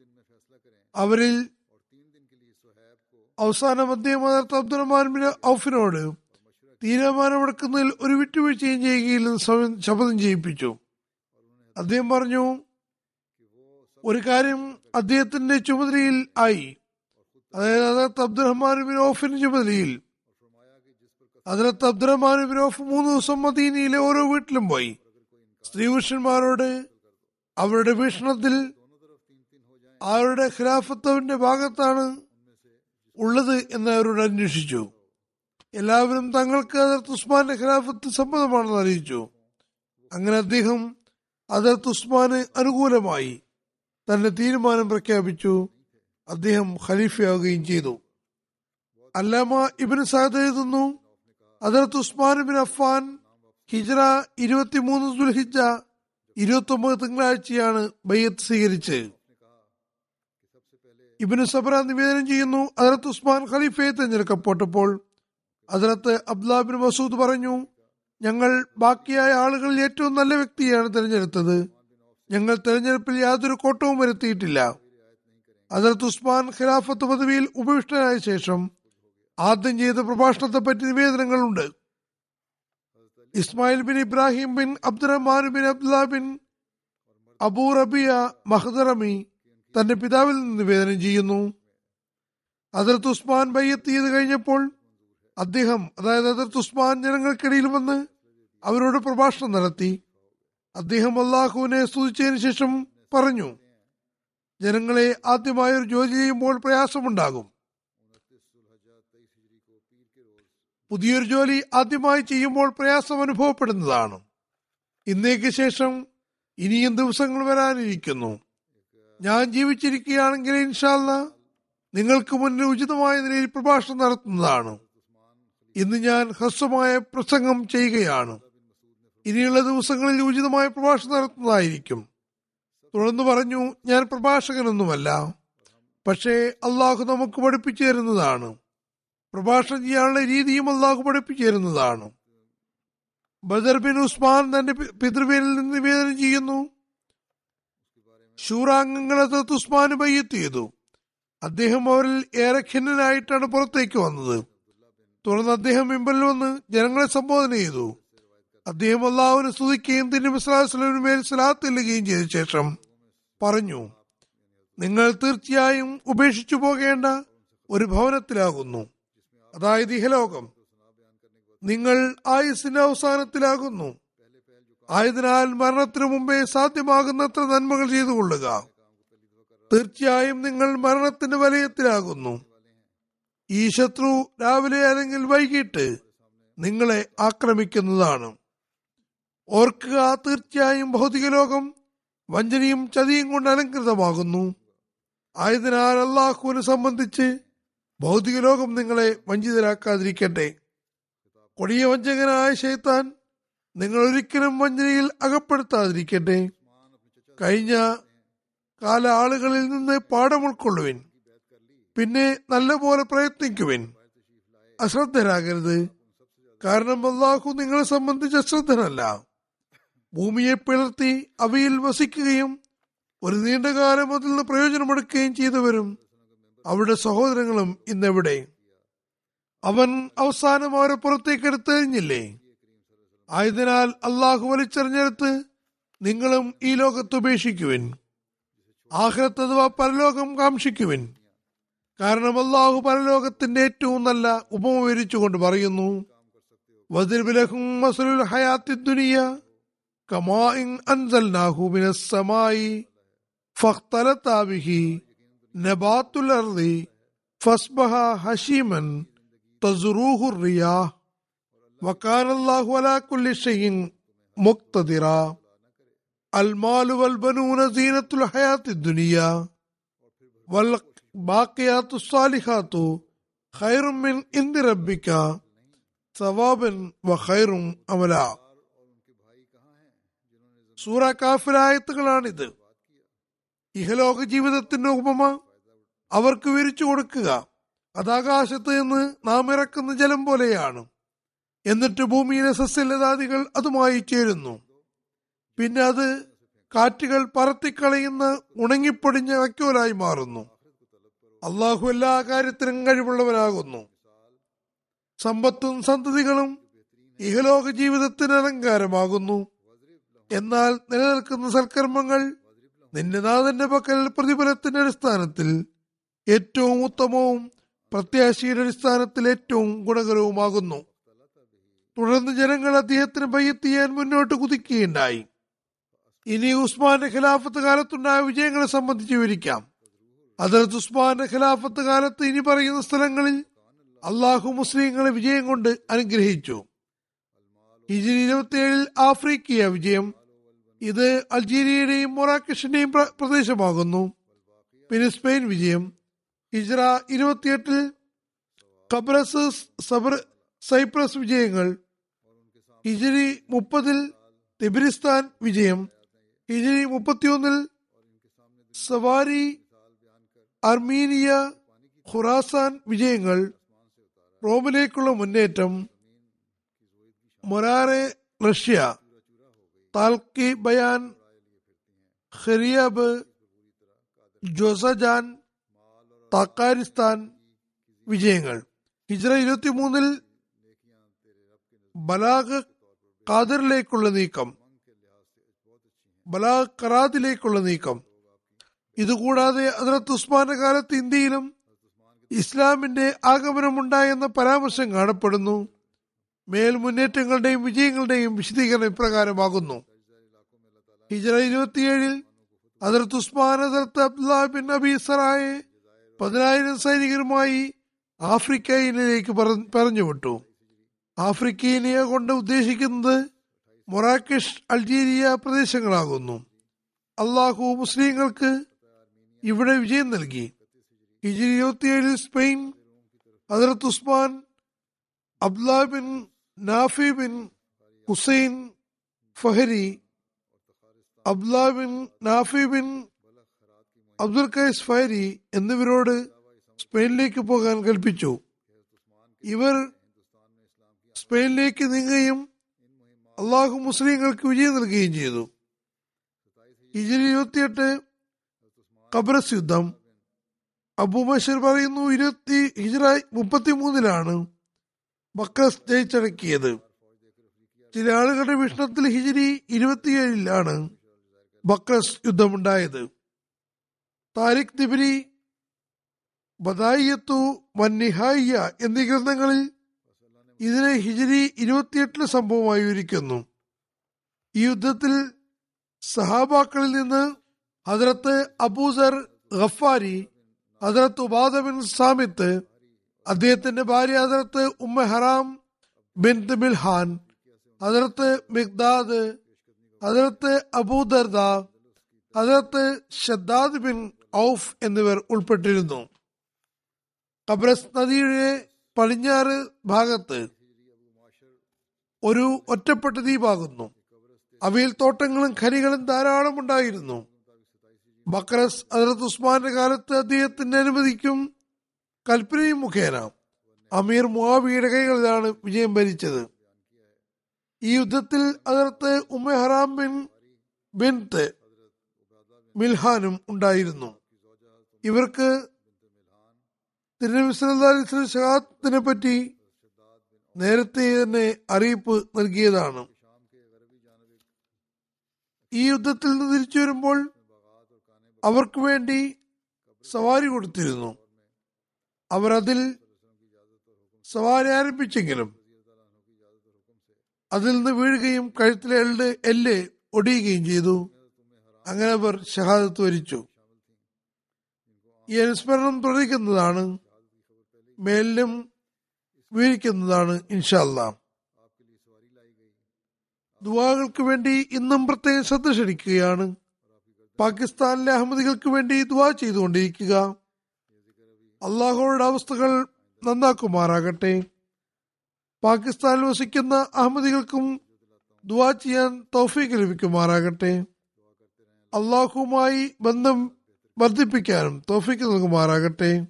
Speaker 1: അവരിൽ അവസാനം അദ്ദേഹം ഹജറത്ത് അബ്ദുറഹ്മാൻ ഔഫിനോട് തീരുമാനമെടുക്കുന്നതിൽ ഒരു വിട്ടുവീഴ്ചയും ചെയ്യുകയില്ലെന്ന് ശപഥം ചെയ്യിപ്പിച്ചു. അദ്ദേഹം പറഞ്ഞു ഒരു കാര്യം അദ്ദേഹത്തിന്റെ ചുമതലയിൽ ആയി. അതായത് ഹജറത്ത് അബ്ദുറഹ്മാൻ ബിൻ ഔഫിന്റെ ചുമതലയിൽ ഹജറത്ത് അബ്ദുറഹ്മാൻ ബിൻ ഔഫ് മൂന്ന് ദിവസം മദീനയിലെ ഓരോ വീട്ടിലും പോയി. സ്ത്രീ പുരുഷന്മാരോട് അവരുടെ വീക്ഷണത്തിൽ അവരുടെ ഖിലാഫത്തവിന്റെ ഭാഗത്താണ് ഉള്ളത് എന്ന് അവരോട് അന്വേഷിച്ചു. എല്ലാവരും തങ്ങൾക്ക് അതിർത്ത് ഉസ്മാന്റെ ഖിലാഫത്ത് സമ്മതമാണെന്ന് അറിയിച്ചു. അങ്ങനെ അദ്ദേഹം അതിർത്ത് ഉസ്മാന് അനുകൂലമായി തന്റെ തീരുമാനം പ്രഖ്യാപിച്ചു. അദ്ദേഹം ഖലീഫയാവുകയും ചെയ്തു. അല്ലാമ ഇബിന് സാദ് എഴുതുന്നു അതിർത്ത് ഉസ്മാൻ ബിൻ അഫ്ഫാൻ ഹിജ്റ ഇരുപത്തിമൂന്ന് ദുൽഹിജ ഇരുപത്തി ഒമ്പത് തിങ്കളാഴ്ചയാണ് ബയ്യത്ത് സ്വീകരിച്ചത് ഇബിന് സബ്ര നിവേദനം ചെയ്യുന്നു അതിർത്ത് ഉസ്മാൻ ഖലീഫയെ തിരഞ്ഞെടുക്കപ്പെട്ടപ്പോൾ അതിർത്ത് അബ്ദുലാബിൻ മസൂദ് പറഞ്ഞു ഞങ്ങൾ ബാക്കിയായ ആളുകളിൽ ഏറ്റവും നല്ല വ്യക്തിയാണ് തിരഞ്ഞെടുത്തത്. ഞങ്ങൾ തെരഞ്ഞെടുപ്പിൽ യാതൊരു കോട്ടവും വരുത്തിയിട്ടില്ല. അതിർത്ത് ഉസ്മാൻ ഖിലാഫത്ത് പദവിയിൽ ഉപവിഷ്ടനായ ശേഷം ആദ്യം ചെയ്ത പ്രഭാഷണത്തെ പറ്റി നിവേദനങ്ങളുണ്ട്. Ismail bin Ibrahim bin Abdulrahman bin Abdullah bin Abu Rabia മഹദറമി തന്റെ പിതാവിൽ നിന്ന് നിവേദനം ചെയ്യുന്നു. അതിർത്ത് ഉസ്മാൻ ബയ്യത്ത് ചെയ്ത് കഴിഞ്ഞപ്പോൾ അദ്ദേഹം അതായത് അതിർത്ത് ഉസ്മാൻ ജനങ്ങൾക്കിടയിൽ വന്ന് അവരോട് പ്രഭാഷണം നടത്തി. അദ്ദേഹം അള്ളാഹുവിനെ സ്തുതിച്ചതിന് ശേഷം പറഞ്ഞു ജനങ്ങളെ ആദ്യമായൊരു ജോലി ചെയ്യുമ്പോൾ പ്രയാസമുണ്ടാകും. പുതിയൊരു ജോലി ആദ്യമായി ചെയ്യുമ്പോൾ പ്രയാസം അനുഭവപ്പെടുന്നതാണ്. ഇന്നേക്ക് ശേഷം ഇനിയും ദിവസങ്ങൾ വരാനിരിക്കുന്നു. ഞാൻ ജീവിച്ചിരിക്കുകയാണെങ്കിൽ ഇൻഷാല്ല നിങ്ങൾക്ക് മുന്നിൽ ഉചിതമായ നിലയിൽ പ്രഭാഷണം നടത്തുന്നതാണ്. ഇന്ന് ഞാൻ ഹ്രസ്വമായ പ്രസംഗം ചെയ്യുകയാണ്. ഇനിയുള്ള ദിവസങ്ങളിൽ ഉചിതമായ പ്രഭാഷണം നടത്തുന്നതായിരിക്കും. തുടർന്ന് പറഞ്ഞു ഞാൻ പ്രഭാഷകനൊന്നുമല്ല പക്ഷേ അള്ളാഹു നമുക്ക് പഠിപ്പിച്ചു തരുന്നതാണ്. പ്രഭാഷണം ചെയ്യാനുള്ള രീതിയും അള്ളാഹു പഠിപ്പിച്ചിരുന്നതാണ്. ബദർ ബിൻ ഉസ്മാൻ തന്റെ പിതൃവേലിൽ നിന്ന് നിവേദനം ചെയ്യുന്നു. ശൂറാംഗങ്ങളെ തത്ത് ഉസ്മാൻ ബയ്യത്ത് ചെയ്തു. അദ്ദേഹം അവരിൽ ഏറെ ഖിന്നനായിട്ടാണ് പുറത്തേക്ക് വന്നത്. തുടർന്ന് അദ്ദേഹം മിമ്പലിൽ വന്ന് ജനങ്ങളെ സംബോധന ചെയ്തു. അദ്ദേഹം അള്ളാഹുവിനെ സ്തുതിക്കുകയും തിരുമിസ്ലാസ്ലമിന് മേൽ സലാത്ത് ചെല്ലുകയും ചെയ്ത ശേഷം പറഞ്ഞു നിങ്ങൾ തീർച്ചയായും ഉപേക്ഷിച്ചു പോകേണ്ട ഒരു ഭവനത്തിലാകുന്നു. അതായത് ഇഹലോകം. നിങ്ങൾ ആയുസിന്റെ അവസാനത്തിലാകുന്നു. ആയതിനാൽ മരണത്തിനു മുമ്പേ സാധ്യമാകുന്നത്ര നന്മകൾ ചെയ്തു കൊള്ളുക. തീർച്ചയായും നിങ്ങൾ മരണത്തിന്റെ വലയത്തിലാകുന്നു. ഈ ശത്രു രാവിലെ അല്ലെങ്കിൽ വൈകിട്ട് നിങ്ങളെ ആക്രമിക്കുന്നതാണ്. ഓർക്കുക തീർച്ചയായും ഭൗതിക ലോകം വഞ്ചനയും ചതിയും കൊണ്ട് അലങ്കൃതമാകുന്നു ആയതിനാൽ അള്ളാഹുവിനെ സംബന്ധിച്ച് ഭൗതിക ലോകം നിങ്ങളെ വഞ്ചിതരാക്കാതിരിക്കട്ടെ. കൊടിയ വഞ്ചകനായ ശൈത്താൻ നിങ്ങൾ ഒരിക്കലും വഞ്ചനയിൽ അകപ്പെടുത്താതിരിക്കട്ടെ. കഴിഞ്ഞ കാല ആളുകളിൽ നിന്ന് പാഠം ഉൾക്കൊള്ളുവിൻ. പിന്നെ നല്ലപോലെ പ്രയത്നിക്കുവിൻ. അശ്രദ്ധരാകരുത്. കാരണം അള്ളാഹു നിങ്ങളെ സംബന്ധിച്ച് അശ്രദ്ധനല്ല. ഭൂമിയെ പിളർത്തി അവയിൽ വസിക്കുകയും ഒരു നീണ്ടകാലം അതിൽ നിന്ന് പ്രയോജനമെടുക്കുകയും ചെയ്തവരും അവരുടെ സഹോദരങ്ങളും ഇന്നെവിടെ? അവൻ അവസാനം അവരെ പുറത്തേക്ക് എടുത്തെറിഞ്ഞില്ലേ? ആയതിനാൽ അള്ളാഹു വലിച്ചെറിഞ്ഞെടുത്ത് നിങ്ങളും ഈ ലോകത്ത് ഉപേക്ഷിക്കുവിൻ. ആഹ്ലത്ത് അഥവാ പരലോകം കാക്ഷിക്കുവിൻ. കാരണം അള്ളാഹു പരലോകത്തിന്റെ ഏറ്റവും നല്ല ഉപമ വിരിച്ചുകൊണ്ട് പറയുന്നു ഹയാത്തി അൻസൽനാഹു മിനസ് സമായി ബിഹി നബാത്തുൽ അർദി ഫസ്ബഹ ഹഷീമൻ തസ്റൂഹു الرياح وكان الله على كل شيء مقتدرا المال والبنون زينة الحياة الدنيا والباقيات الصالحات خير من عند ربك ثوابا وخير أملا സൂറ കാഫിലായത്തുകളാണിത് ഇഹലോക ജീവിതത്തിന്റെ ഉപമ അവർക്ക് വിരിച്ചു കൊടുക്കുക. അതാകാശത്ത് നിന്ന് നാം ഇറക്കുന്ന ജലം പോലെയാണ്. എന്നിട്ട് ഭൂമിയിലെ സസ്യലതാദികൾ അതുമായി ചേരുന്നു. പിന്നെ അത് കാറ്റുകൾ പറത്തിക്കളയുന്ന ഉണങ്ങിപ്പൊടിഞ്ഞ വയ്ക്കോലായി മാറുന്നു. അള്ളാഹു എല്ലാ കാര്യത്തിനും കഴിവുള്ളവനാകുന്നു. സമ്പത്തും സന്തതികളും ഇഹലോക ജീവിതത്തിന് അലങ്കാരമാകുന്നു. എന്നാൽ നിലനിൽക്കുന്ന സൽക്കർമ്മങ്ങൾ നിന്റെ നാഥന്റെ പക്കൽ പ്രതിഫലത്തിന്റെ അടിസ്ഥാനത്തിൽ ഏറ്റവും ഉത്തമവും പ്രത്യാശയുടെ അടിസ്ഥാനത്തിൽ ഏറ്റവും ഗുണകരവുമാകുന്നു. തുടർന്ന് ജനങ്ങൾ അദ്ദേഹത്തിന് ബയ്യത്ത് ചെയ്യാൻ മുന്നോട്ട് കുതിക്കുകയുണ്ടായി. ഇനി ഉസ്മാന്റെ ഖിലാഫത്ത് കാലത്തുണ്ടായ വിജയങ്ങളെ സംബന്ധിച്ച് വിവരിക്കാം. അതിർത്ത് ഉസ്മാന്റെ ഖിലാഫത്ത് കാലത്ത് ഇനി പറയുന്ന സ്ഥലങ്ങളിൽ അള്ളാഹു മുസ്ലിങ്ങളെ വിജയം കൊണ്ട് അനുഗ്രഹിച്ചു. ഇരുപത്തിയേഴിൽ ആഫ്രിക്കിയ വിജയം ഇത് അൾജീരിയയുടെയും മൊറാക്കിഷിന്റെയും പ്ര- പ്രദേശമാകുന്നു. പിന്നെ സ്പെയിൻ വിജയം. ഹിജ്ര ഇരുപത്തിയെട്ടിൽ കബ്രസ് സബർ സൈപ്രസ് വിജയങ്ങൾ. ഹിജരി മുപ്പതിൽ തിബിരിസ്ഥാൻ വിജയം. ഹിജരി മുപ്പത്തിയൊന്നിൽ സവാരി അർമീനിയ ഖുറാസാൻ വിജയങ്ങൾ. റോമിലേക്കുള്ള മുന്നേറ്റം. മൊറാറെ റഷ്യ. താൽക്കി ബയാൻ ഖരിയബ് ജോസജാൻ താക്കാരിസ്ഥാൻ വിജയങ്ങൾ ഹിജ്ര ഇരുപത്തി മൂന്നിൽ ബലാഗ് ഖാദറിലേക്കുള്ള നീക്കം ബലാഗ് കറാദിലേക്കുള്ള നീക്കം. ഇതുകൂടാതെ അതിർത്ത് ഉസ്മാന്റെ കാലത്ത് ഇന്ത്യയിലും ഇസ്ലാമിന്റെ ആഗമനമുണ്ടായെന്ന പരാമർശം കാണപ്പെടുന്നു. മേൽ മുന്നേറ്റങ്ങളുടെയും വിജയങ്ങളുടെയും വിശദീകരണം ഇപ്രകാരമാകുന്നു. ഹിജറ ഇരുപത്തിയേഴിൽ അതിർത്ത് ഉസ്മാൻ അതിർത്ത് അബ്ദുല്ല ബിൻ അബി സറായെ പതിനായിരം സൈനികരുമായി ആഫ്രിക്കയിലേക്ക് പറഞ്ഞുവിട്ടു. ആഫ്രിക്കയിനെ കൊണ്ട് ഉദ്ദേശിക്കുന്നത് മൊറാക്കിഷ് അൾജീരിയ പ്രദേശങ്ങളാകുന്നു. അള്ളാഹു മുസ്ലിങ്ങൾക്ക് ഇവിടെ വിജയം നൽകി. ഹിജറി ഇരുപത്തിയേഴിൽ സ്പെയിൻ അതിർത്ത് ഉസ്മാൻ അബ്ദുല്ല ബിൻ Nafi bin Hussein ഫഹരി Abdullah bin Nafi bin Abdul കൈസ് ഫഹരി എന്നിവരോട് സ്പെയിനിലേക്ക് പോകാൻ കൽപ്പിച്ചു. ഇവർ സ്പെയിനിലേക്ക് നീങ്ങുകയും അള്ളാഹു മുസ്ലിങ്ങൾക്ക് വിജയം നൽകുകയും ചെയ്തു. ഹിജരി ഇരുപത്തിയെട്ട് കബ്രസ് യുദ്ധം അബൂബഷർ പറയുന്നു ഇരുപത്തി ഹിജറ മുപ്പത്തി മൂന്നിലാണ് ബക്രസ് ജയിച്ചടക്കിയത് ചില ആളുകളുടെ വിഷ്ണത്തിൽ ഹിജിരി ഇരുപത്തിയേഴിലാണ് ബക്രസ് യുദ്ധമുണ്ടായത്. താരിഖ് തിബിരി ബദായിയത്തു വന്നിഹായിയ എന്നീ ഗ്രന്ഥങ്ങളിൽ ഇതിനെ ഹിജിരി ഇരുപത്തിയെട്ടിലെ സംഭവമായി വിവരിക്കുന്നു. ഈ യുദ്ധത്തിൽ സഹാബാക്കളിൽ നിന്ന് ഹജറത്ത് അബൂസർ ഗഫാരി ഹജറത്ത് ഉബാദ ബിൻ സാമിത്ത് അദ്ദേഹത്തിന്റെ ഭാര്യ അതിർത്ത് ഉമ്മ ഹറാം ബിൻ ബിൽഹാൻ അതിർത്ത് മിഗ്ദാദ് അതിർത്ത് അബൂദർദ അതിർത്ത് ഷദ്ദാദ് ബിൻ ഔഫ് എന്നിവർ ഉൾപ്പെട്ടിരുന്നു. കബ്രസ് നദിയുടെ പടിഞ്ഞാറ് ഭാഗത്ത് ഒരു ഒറ്റപ്പെട്ട ദ്വീപാകുന്നു. അവയിൽ തോട്ടങ്ങളും ഖനികളും ധാരാളം ഉണ്ടായിരുന്നു. ബക്രസ് അതിർത്ത് ഉസ്മാന്റെ കാലത്ത് അദ്ദേഹത്തിന്റെ അനുമതിക്കും കൽപ്പനയും മുഖേന അമീർ മുവാബിയുടെ കൈകളിലാണ് വിജയം ഭരിച്ചത്. ഈ യുദ്ധത്തിൽ അതിർത്ത് ഉമ്മഹറാം ബിൻ ബിൻത്ത് മിൽഹാനും ഉണ്ടായിരുന്നു. ഇവർക്ക് ഷഹാദത്തിനെ പറ്റി നേരത്തെ തന്നെ അറിയിപ്പ് നൽകിയതാണ്. ഈ യുദ്ധത്തിൽ നിന്ന് തിരിച്ചു വരുമ്പോൾ അവർക്ക് വേണ്ടി സവാരി കൊടുത്തിരുന്നു. അവർ അതിൽ സവാരി ആരംഭിച്ചെങ്കിലും അതിൽ നിന്ന് വീഴുകയും കഴുത്തിലെ എല്ല് എല്ല് ഒടിയുകയും ചെയ്തു. അങ്ങനെ അവർ ഷഹാദത്ത് വരിച്ചു. ഈ അനുസ്മരണം പ്രവചിക്കുന്നതാണ് മേലിലും വീഴിക്കുന്നതാണ് ഇൻഷല്ല ദുവാകൾക്ക് വേണ്ടി ഇന്നും പ്രത്യേകം ശ്രദ്ധ ക്ഷണിക്കുകയാണ്. പാകിസ്ഥാനിലെ അഹമ്മദികൾക്ക് വേണ്ടി ദുവാ ചെയ്തുകൊണ്ടിരിക്കുക. അള്ളാഹുയുടെ അവസ്ഥകൾ നന്നാക്കുമാറാകട്ടെ. പാകിസ്ഥാനിൽ വസിക്കുന്ന അഹമ്മദികൾക്കും ദുവാ ചെയ്യാൻ തൗഫീക്ക് ലഭിക്കുമാറാകട്ടെ. അള്ളാഹുമായി ബന്ധം വർദ്ധിപ്പിക്കാനും തോഫിക്ക് നൽകുമാറാകട്ടെ.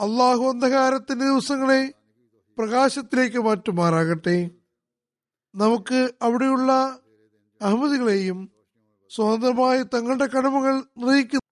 Speaker 1: അള്ളാഹു അന്ധകാരത്തിന്റെ ദിവസങ്ങളെ പ്രകാശത്തിലേക്ക് മാറ്റുമാറാകട്ടെ. നമുക്ക് അവിടെയുള്ള അഹമ്മദികളെയും സ്വതന്ത്രമായി തങ്ങളുടെ കടമകൾ നിർവഹിക്കുന്ന